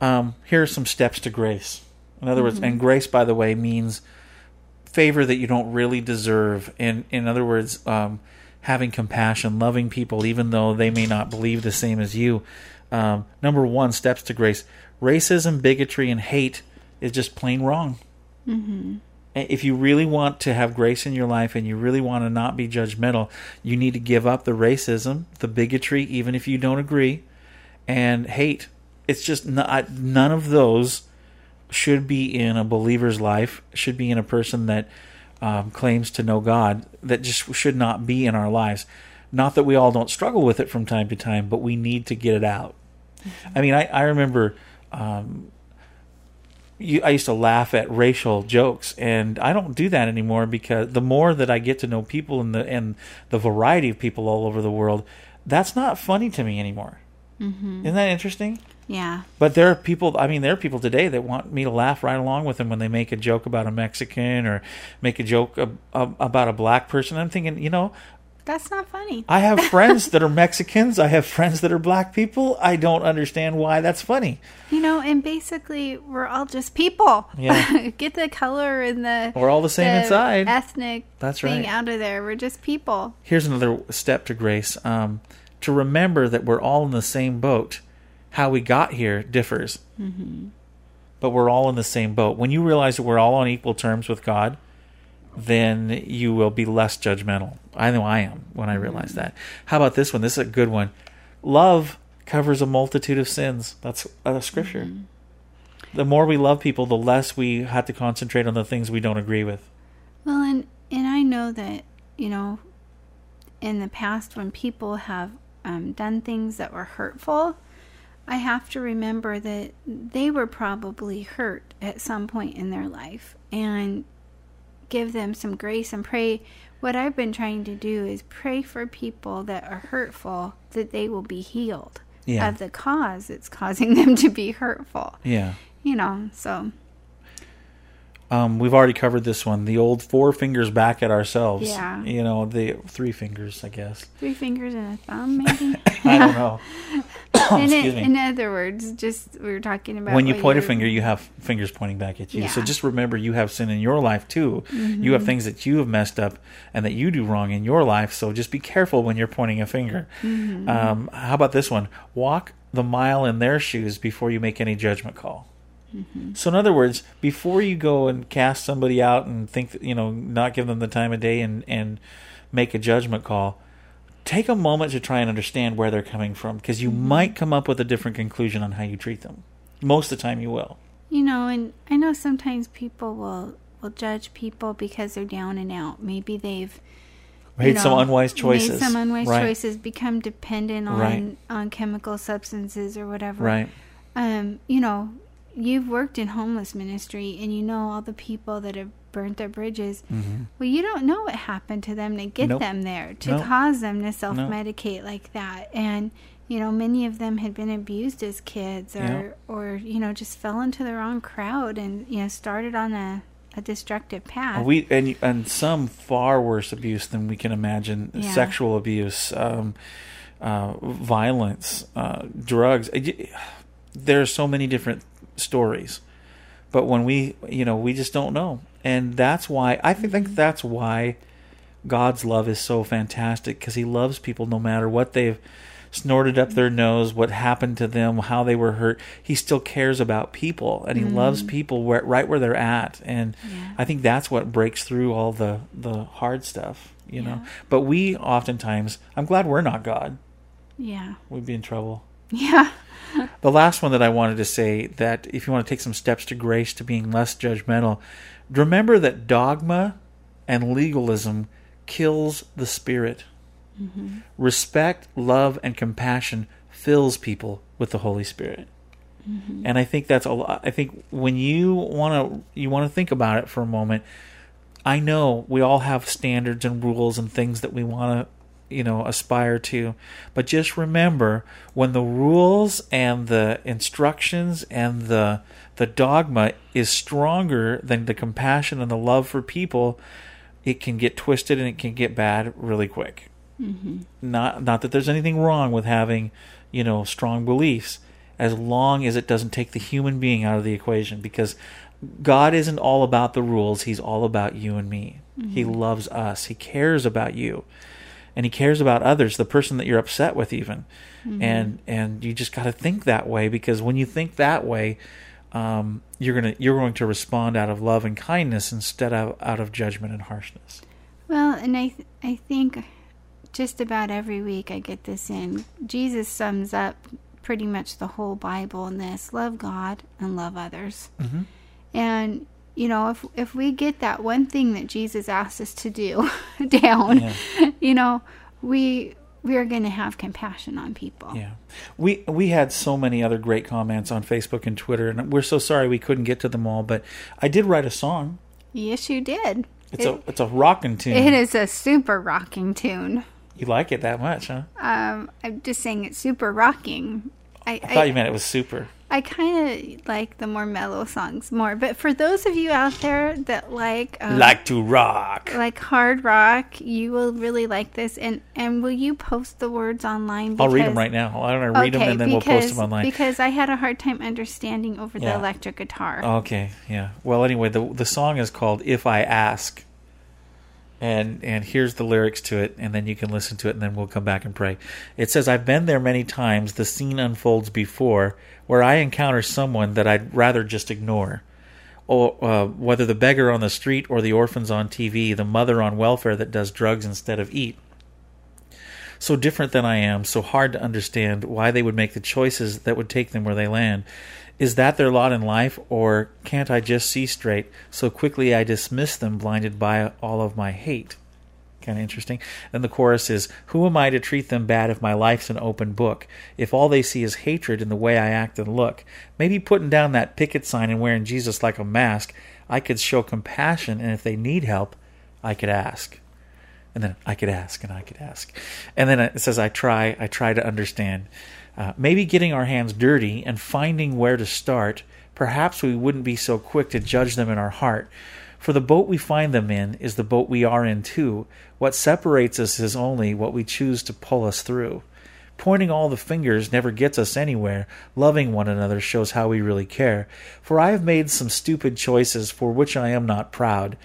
Speaker 1: Um, here are some steps to grace. In other words,
Speaker 3: Mhm.
Speaker 1: and grace, by the way, means favor that you don't really deserve. In in other words, um, having compassion, loving people, even though they may not believe the same as you. Um, number one, steps to grace. Racism, bigotry, and hate is just plain wrong.
Speaker 3: Mm-hmm.
Speaker 1: If you really want to have grace in your life and you really want to not be judgmental, you need to give up the racism, the bigotry, even if you don't agree, and hate. It's just not, none of those should be in a believer's life, should be in a person that um, claims to know God, that just should not be in our lives. Not that we all don't struggle with it from time to time, but we need to get it out. I mean, I, I remember um, you, I used to laugh at racial jokes, and I don't do that anymore because the more that I get to know people and the and the variety of people all over the world, that's not funny to me anymore.
Speaker 3: Mm-hmm.
Speaker 1: Isn't that interesting?
Speaker 3: Yeah.
Speaker 1: But there are people. I mean, there are people today that want me to laugh right along with them when they make a joke about a Mexican or make a joke ab- ab- about a black person. I'm thinking, you know,
Speaker 3: That's not funny.
Speaker 1: I have friends that are Mexicans. I have friends that are black people. I don't understand why that's funny.
Speaker 3: You know, and basically, we're all just people.
Speaker 1: Yeah.
Speaker 3: Get the color and the.
Speaker 1: We're all the same inside.
Speaker 3: Ethnic
Speaker 1: That's
Speaker 3: thing
Speaker 1: right.
Speaker 3: out of there. We're just people.
Speaker 1: Here's another step to grace. Um, to remember that we're all in the same boat. How we got here differs,
Speaker 3: Mm-hmm.
Speaker 1: but we're all in the same boat. When you realize that we're all on equal terms with God, then you will be less judgmental. I know I am when I realize that. How about this one? This is a good one. Love covers a multitude of sins. That's a scripture. The more we love people, the less we have to concentrate on the things we don't agree with.
Speaker 3: Well, and and I know that you know, in the past when people have um, done things that were hurtful, I have to remember that they were probably hurt at some point in their life, and give them some grace and pray. What I've been trying to do is pray for people that are hurtful that they will be healed
Speaker 1: Yeah.
Speaker 3: of the cause that's causing them to be hurtful.
Speaker 1: Yeah.
Speaker 3: You know, so
Speaker 1: Um, we've already covered this one. The old four fingers back at ourselves.
Speaker 3: Yeah.
Speaker 1: You know, the three fingers, I guess.
Speaker 3: three fingers and a thumb, maybe.
Speaker 1: I don't know.
Speaker 3: in, it,
Speaker 1: me.
Speaker 3: in other words, just we were talking about
Speaker 1: when you point a finger, you have fingers pointing back at you.
Speaker 3: Yeah.
Speaker 1: So just remember, you have sin in your life too. You have
Speaker 3: Mhm.
Speaker 1: things that you have messed up and that you do wrong in your life. So just be careful when you're pointing a finger.
Speaker 3: Mhm.
Speaker 1: Um, how about this one? Walk the mile in their shoes before you make any judgment call.
Speaker 3: Mhm.
Speaker 1: So in other words, before you go and cast somebody out and think you know, not give them the time of day and and make a judgment call, take a moment to try and understand where they're coming from because you might come up with a different conclusion on how you treat them. Most of the time, you will.
Speaker 3: You know, and I know sometimes people will will judge people because they're down and out. Maybe they've
Speaker 1: Made some unwise
Speaker 3: Made
Speaker 1: choices.
Speaker 3: some unwise
Speaker 1: Right.
Speaker 3: choices, become dependent on
Speaker 1: Right.
Speaker 3: on chemical substances or whatever.
Speaker 1: Right.
Speaker 3: Um, you know, you've worked in homeless ministry and you know all the people that have burnt their bridges.
Speaker 1: Mhm.
Speaker 3: Well, you don't know what happened to them to get
Speaker 1: Nope.
Speaker 3: them there, to
Speaker 1: Nope.
Speaker 3: cause them to self medicate like that. And, you know, many of them had been abused as kids or,
Speaker 1: Yeah.
Speaker 3: or you know, just fell into the wrong crowd and, you know, started on a, a destructive path.
Speaker 1: We and and some far worse abuse than we can imagine.
Speaker 3: Yeah.
Speaker 1: Sexual abuse, um, uh, violence, uh, drugs. There are so many different stories, but when we, you know, we just don't know, and that's why I think, think that's why God's love is so fantastic because He loves people no matter what they've snorted up their nose, what happened to them, how they were hurt. He still cares about people, and He
Speaker 3: Mm.
Speaker 1: loves people where, right where they're at. And I think that's what breaks through all the the hard stuff, you know. But we oftentimes, I'm glad we're not God.
Speaker 3: yeah.
Speaker 1: We'd be in trouble.
Speaker 3: Yeah.
Speaker 1: The last one that I wanted to say that if you want to take some steps to grace, to being less judgmental, remember that dogma and legalism kills the spirit.
Speaker 3: Mhm.
Speaker 1: Respect, love, and compassion fills people with the Holy Spirit.
Speaker 3: Mhm.
Speaker 1: And I think that's a lot. I think when you want to you want to think about it for a moment. I know we all have standards and rules and things that we want to you know aspire to. But just remember when the rules and the instructions and the the dogma is stronger than the compassion and the love for people it can get twisted and it can get bad really quick.
Speaker 3: Mhm.
Speaker 1: not not that there's anything wrong with having you know strong beliefs as long as it doesn't take the human being out of the equation because God isn't all about the rules. He's all about you and me. He
Speaker 3: Mhm.
Speaker 1: loves us. He cares about you and he cares about others the person that you're upset with even
Speaker 3: Mhm.
Speaker 1: and and you just got to think that way because when you think that way um, you're gonna you're going to respond out of love and kindness instead of out of judgment and harshness
Speaker 3: Well, and I th- I think just about every week I get this in. Jesus sums up pretty much the whole Bible in this: love God and love others.
Speaker 1: Mhm.
Speaker 3: And you know, if if we get that one thing that Jesus asked us to do down,
Speaker 1: Yeah.
Speaker 3: you know, we we're going to have compassion on people.
Speaker 1: Yeah, we we had so many other great comments on Facebook and Twitter, and we're so sorry we couldn't get to them all. But I did write a song.
Speaker 3: Yes, you did.
Speaker 1: It's
Speaker 3: it,
Speaker 1: a it's a rocking tune.
Speaker 3: It is a super rocking tune.
Speaker 1: You like it that much, huh?
Speaker 3: Um, I'm just saying it's super rocking. I,
Speaker 1: I thought you meant it was super.
Speaker 3: I kind of like the more mellow songs more, but for those of you out there that like um,
Speaker 1: like to rock,
Speaker 3: like hard rock, you will really like this. And and will you post the words online?
Speaker 1: I'll read them right now. I don't know, read
Speaker 3: okay,
Speaker 1: them and then
Speaker 3: because,
Speaker 1: we'll post them online.
Speaker 3: Because I had a hard time understanding over
Speaker 1: Yeah.
Speaker 3: the electric guitar.
Speaker 1: Okay, yeah. Well, anyway, the the song is called "If I Ask," and and here's the lyrics to it, and then you can listen to it, and then we'll come back and pray. It says, "I've been there many times. The scene unfolds before, where I encounter someone that I'd rather just ignore." Or uh, whether the beggar on the street or the orphans on TV, the mother on welfare that does drugs instead of eat. So different than I am, so hard to understand why they would make the choices that would take them where they land. Is that their lot in life, or can't I just see straight? So quickly I dismiss them, blinded by all of my hate. Kind of interesting. And the chorus is Who am I to treat them bad if my life's an open book? If all they see is hatred in the way I act and look? Maybe putting down that picket sign and wearing Jesus like a mask, I could show compassion, and if they need help, I could ask. And then I could ask, and I could ask. And then it says, I try, I try to understand. Uh, maybe getting our hands dirty and finding where to start, perhaps we wouldn't be so quick to judge them in our heart. For the boat we find them in is the boat we are in too. What separates us is only what we choose to pull us through. Pointing all the fingers never gets us anywhere. Loving one another shows how we really care. For I have made some stupid choices for which I am not proud.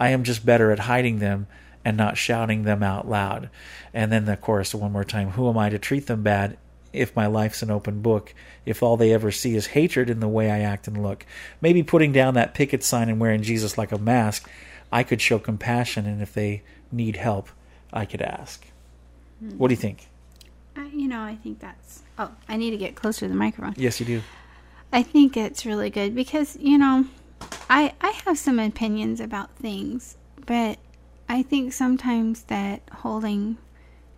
Speaker 1: I am just better at hiding them and not shouting them out loud. And then the chorus one more time Who am I to treat them bad if my life's an open book? If all they ever see is hatred in the way I act and look? Maybe putting down that picket sign and wearing Jesus like a mask, I could show compassion, and if they need help, I could ask. Hmm. What do you think?
Speaker 3: I, you know, I think that's. Oh, I need to get closer to the microphone.
Speaker 1: Yes, you do.
Speaker 3: I think it's really good because you know, I I have some opinions about things, but I think sometimes that holding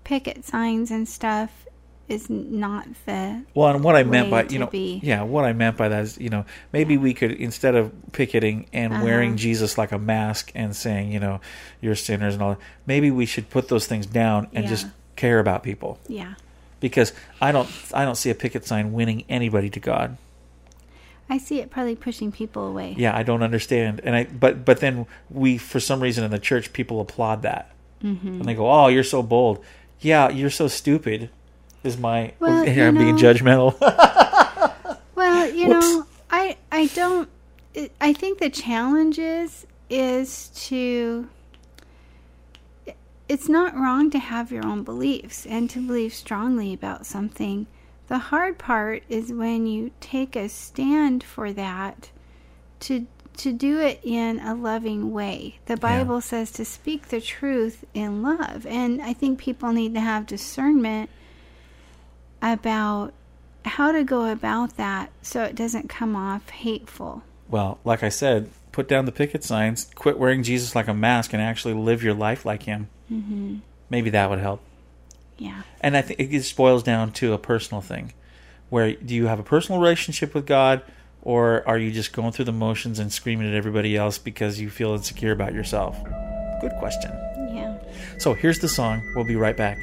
Speaker 3: picket signs and stuff is not the
Speaker 1: Well, and what I meant by you know,
Speaker 3: be.
Speaker 1: yeah, what I meant by that is you know maybe we could instead of picketing and
Speaker 3: Uh-huh.
Speaker 1: wearing Jesus like a mask and saying you know you're sinners and all, that, maybe we should put those things down and just care about people
Speaker 3: yeah.
Speaker 1: because I don't I don't see a picket sign winning anybody to God.
Speaker 3: I see it probably pushing people away.
Speaker 1: Yeah, I don't understand, and I but but then we for some reason in the church people applaud that
Speaker 3: Mhm.
Speaker 1: and they go, "Oh, you're so bold." Yeah, you're so stupid. Is my
Speaker 3: Well,
Speaker 1: here I'm being judgmental.
Speaker 3: Well, you
Speaker 1: Whoops.
Speaker 3: know, I I don't. I think the challenge is is to. It's not wrong to have your own beliefs and to believe strongly about something. The hard part is when you take a stand for that to to do it in a loving way. The Bible says to speak the truth in love, and I think people need to have discernment about how to go about that so it doesn't come off hateful.
Speaker 1: Well, like I said, put down the picket signs, quit wearing Jesus like a mask, and actually live your life like Him.
Speaker 3: Mm-hmm.
Speaker 1: Maybe that would help.
Speaker 3: Yeah.
Speaker 1: And I think it just boils down to a personal thing. Where do you have a personal relationship with God, or are you just going through the motions and screaming at everybody else because you feel insecure about yourself? Good question.
Speaker 3: Yeah.
Speaker 1: So here's the song. We'll be right back.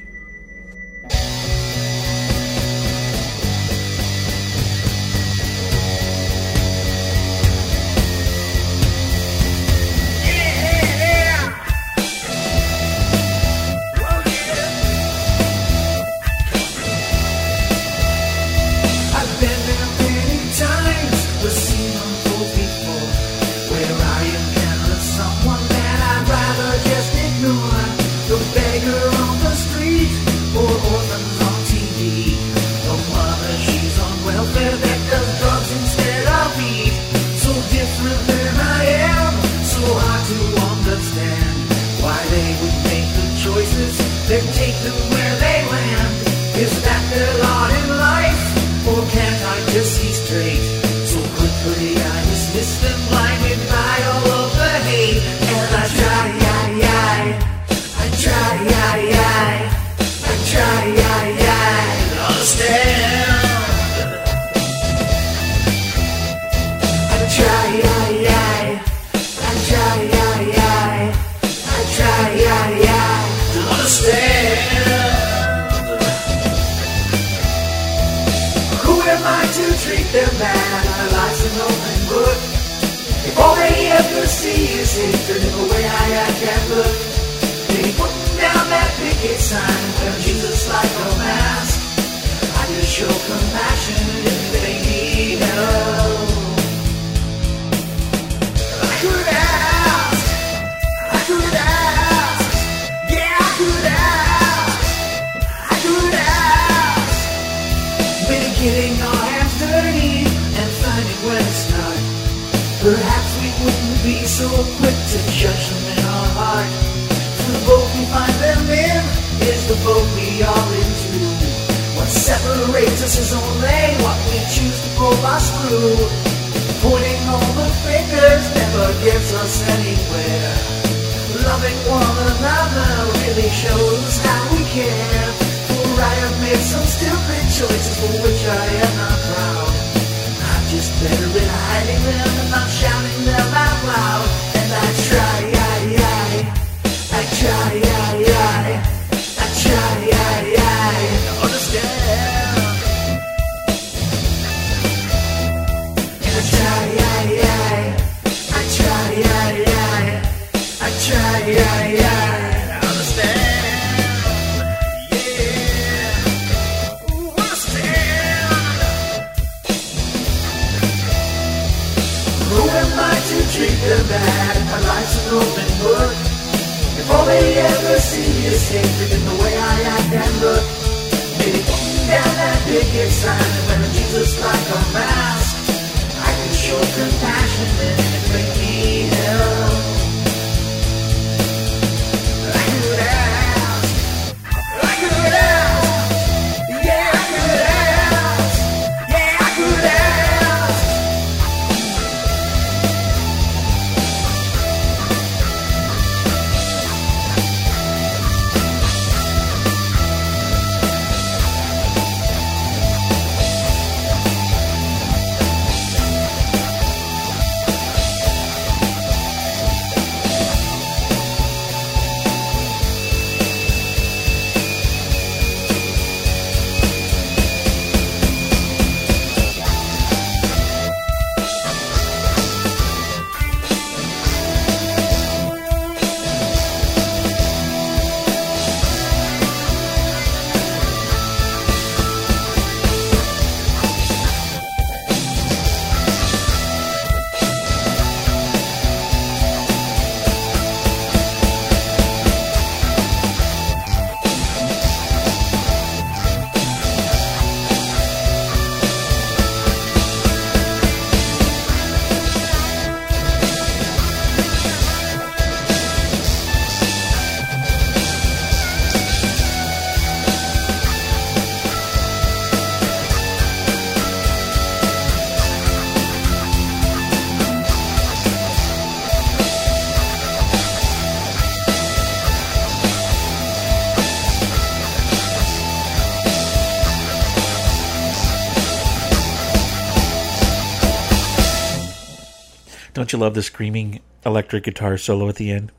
Speaker 1: You love the screaming electric guitar solo at the end?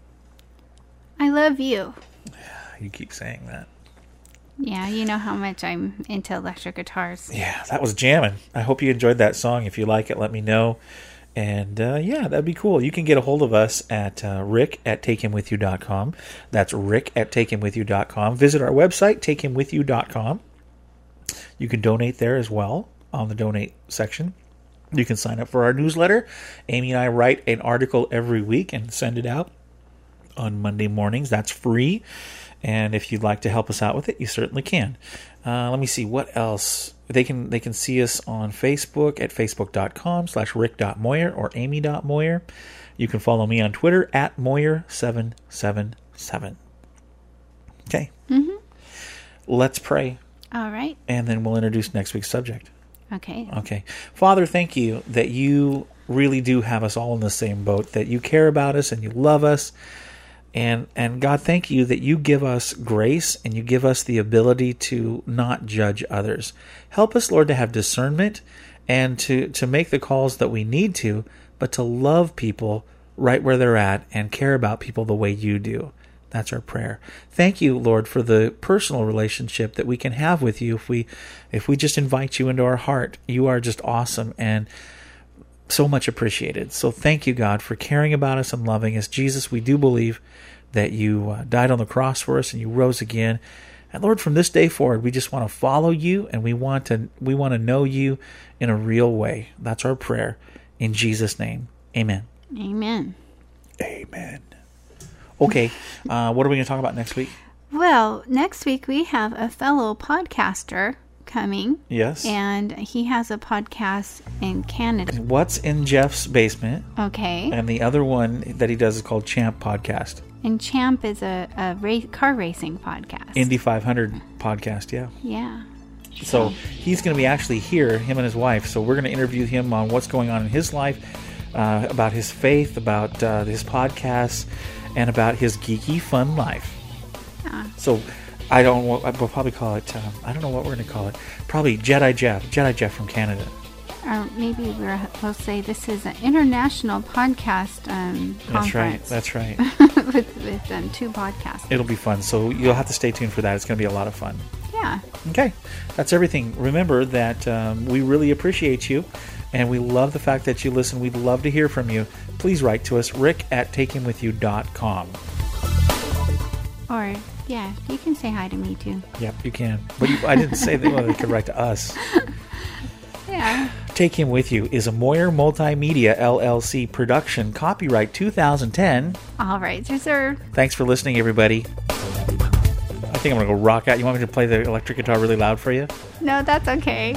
Speaker 3: I love you.
Speaker 1: You keep saying that.
Speaker 3: Yeah, you know how much I'm into electric guitars.
Speaker 1: Yeah, that was jamming. I hope you enjoyed that song. If you like it, let me know. And uh, yeah, that'd be cool. You can get a hold of us at uh, rick at takehimwithyou.com. That's rick at takehimwithyou.com. Visit our website, takehimwithyou.com. You can donate there as well on the donate section. You can sign up for our newsletter. Amy and I write an article every week and send it out on Monday mornings. That's free. And if you'd like to help us out with it, you certainly can. Uh, let me see what else. They can they can see us on Facebook at facebook.com slash rick.moyer or amy.moyer. You can follow me on Twitter at moyer777. Okay.
Speaker 3: Mm-hmm.
Speaker 1: Let's pray,
Speaker 3: All right.
Speaker 1: and then we'll introduce next week's subject.
Speaker 3: Okay.
Speaker 1: Okay. Father, thank you that you really do have us all in the same boat, that you care about us and you love us. And and God, thank you that you give us grace and you give us the ability to not judge others. Help us, Lord, to have discernment and to to make the calls that we need to, but to love people right where they're at and care about people the way you do. That's our prayer. Thank you, Lord, for the personal relationship that we can have with you if we if we just invite you into our heart. You are just awesome and so much appreciated. So thank you, God, for caring about us and loving us. Jesus, we do believe that you uh, died on the cross for us and you rose again. And Lord, from this day forward, we just want to follow you and we want to we want to know you in a real way. That's our prayer in Jesus' name. Amen.
Speaker 3: Amen.
Speaker 1: Amen. Okay, uh, what are we going to talk about next week?
Speaker 3: Well, next week we have a fellow podcaster coming.
Speaker 1: Yes.
Speaker 3: And he has a podcast in Canada.
Speaker 1: What's in Jeff's basement?
Speaker 3: Okay.
Speaker 1: And the other one that he does is called Champ Podcast.
Speaker 3: And Champ is a, a ra- car racing podcast.
Speaker 1: Indy 500 podcast, yeah.
Speaker 3: yeah.
Speaker 1: So he's going to be actually here, him and his wife. So we're going to interview him on what's going on in his life, uh, about his faith, about uh, his podcasts, and about his geeky fun life.
Speaker 3: Yeah.
Speaker 1: So I don't. We'll probably call it. Um, I don't know what we're going to call it. Probably Jedi Jeff. Jedi Jeff from Canada.
Speaker 3: Or maybe we're, we'll say this is an international podcast um,
Speaker 1: That's right. That's right.
Speaker 3: with with um, two podcasts.
Speaker 1: It'll be fun. So you'll have to stay tuned for that. It's going to be a lot of fun.
Speaker 3: Yeah.
Speaker 1: Okay, that's everything. Remember that um, we really appreciate you, and we love the fact that you listen. We'd love to hear from you. Please write to us, rick at takehimwithyou.com.
Speaker 3: Or yeah, you can say hi to me too.
Speaker 1: Yep, you can. But you, I didn't say that well, they could write to us.
Speaker 3: Yeah.
Speaker 1: Take Him With You is a Moyer Multimedia LLC production, copyright 2010.
Speaker 3: All right, reserved.
Speaker 1: Thanks for listening, everybody. I think I'm going to go rock out. You want me to play the electric guitar really loud for you?
Speaker 3: No, that's okay.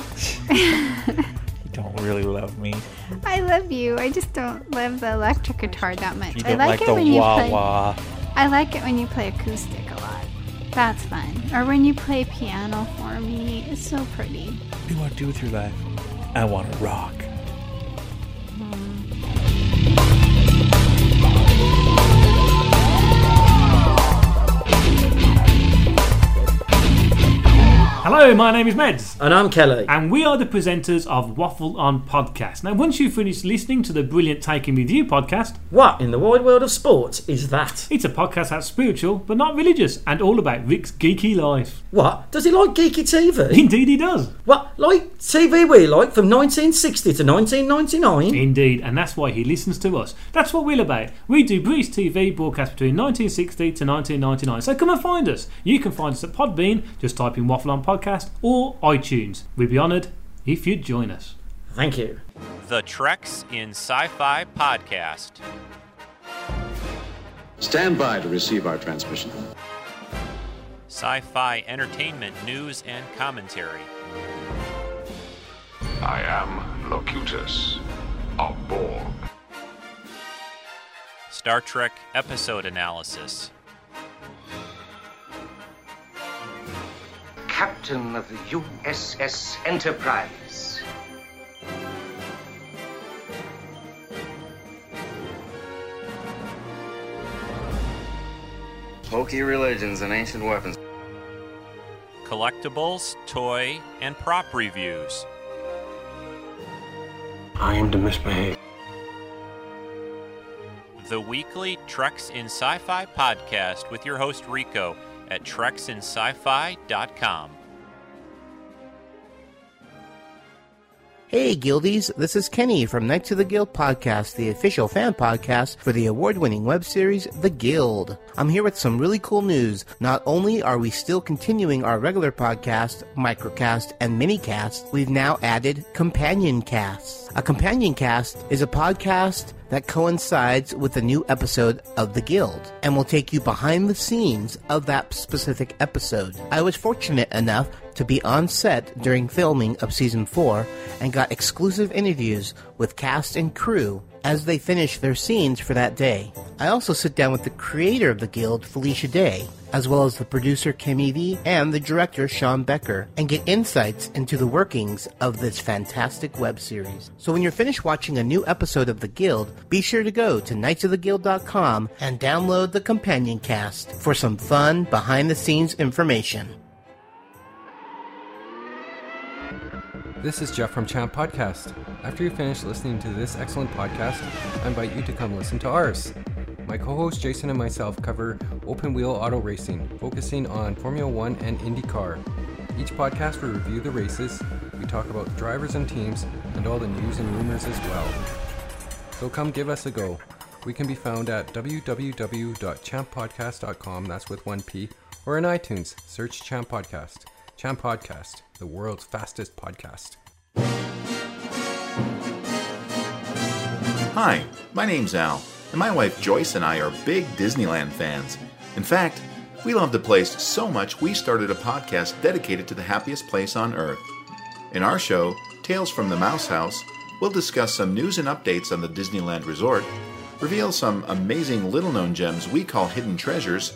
Speaker 1: Don't really love me.
Speaker 3: I love you. I just don't love the electric guitar that much.
Speaker 1: You
Speaker 3: I
Speaker 1: don't
Speaker 3: like,
Speaker 1: like,
Speaker 3: it when you play.
Speaker 1: wah.
Speaker 3: I like it when you play acoustic a lot. That's fun. Or when you play piano for me. It's so pretty.
Speaker 1: What do you want to do with your life? I want to rock.
Speaker 11: Hello, my name is Meds.
Speaker 12: And I'm Kelly.
Speaker 11: And we are the presenters of Waffle On Podcast. Now, once you've finished listening to the brilliant Take Him With You podcast,
Speaker 12: What in the wide world of sports is that?
Speaker 11: it's a podcast that's spiritual but not religious and all about Rick's geeky life.
Speaker 12: What? Does he like geeky TV?
Speaker 11: Indeed, he does.
Speaker 12: What? Like TV we like from 1960 to 1999?
Speaker 11: Indeed, and that's why he listens to us. That's what we're about. We do British TV broadcast between 1960 to 1999. So come and find us. You can find us at Podbean, just type in Waffle On Podcast, or iTunes. We'd be honoured if you'd join us.
Speaker 12: Thank you.
Speaker 13: The Treks in Sci Fi Podcast.
Speaker 14: Stand by to receive our transmission.
Speaker 13: Sci fi entertainment news and commentary.
Speaker 15: I am Locutus of Borg.
Speaker 13: Star Trek episode analysis.
Speaker 16: Captain of the USS Enterprise.
Speaker 17: Hokey religions and ancient weapons.
Speaker 13: Collectibles, toy, and prop reviews.
Speaker 14: I am to misbehave.
Speaker 13: The weekly Treks in Sci Fi podcast with your host Rico at treksinsci-fi.com.
Speaker 18: Hey, Guildies, this is Kenny from Knights of the Guild podcast, the official fan podcast for the award winning web series The Guild. I'm here with some really cool news. Not only are we still continuing our regular podcast, microcast, and minicast, we've now added companion casts. A companion cast is a podcast that coincides with a new episode of The Guild and will take you behind the scenes of that specific episode. I was fortunate enough to be on set during filming of season 4 and got exclusive interviews with cast and crew as they finish their scenes for that day. I also sit down with the creator of the guild, Felicia Day, as well as the producer Kim Evey and the director Sean Becker, and get insights into the workings of this fantastic web series. So when you're finished watching a new episode of The Guild, be sure to go to knightsoftheguild.com and download the companion cast for some fun behind the scenes information.
Speaker 19: This is Jeff from Champ Podcast. After you finish listening to this excellent podcast, I invite you to come listen to ours. My co host Jason and myself cover open wheel auto racing, focusing on Formula One and IndyCar. Each podcast we review the races, we talk about drivers and teams, and all the news and rumors as well. So come give us a go. We can be found at www.champpodcast.com, that's with one P, or in iTunes, search Champ Podcast. Champ Podcast, the world's fastest podcast.
Speaker 20: Hi, my name's Al, and my wife Joyce and I are big Disneyland fans. In fact, we love the place so much we started a podcast dedicated to the happiest place on earth. In our show, Tales from the Mouse House, we'll discuss some news and updates on the Disneyland Resort, reveal some amazing little known gems we call hidden treasures,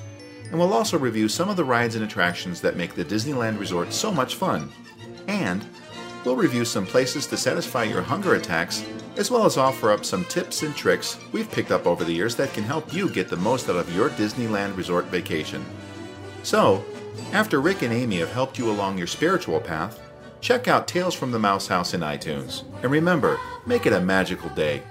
Speaker 20: and we'll also review some of the rides and attractions that make the Disneyland Resort so much fun. And we'll review some places to satisfy your hunger attacks, as well as offer up some tips and tricks we've picked up over the years that can help you get the most out of your Disneyland Resort vacation. So, after Rick and Amy have helped you along your spiritual path, check out Tales from the Mouse House in iTunes. And remember, make it a magical day.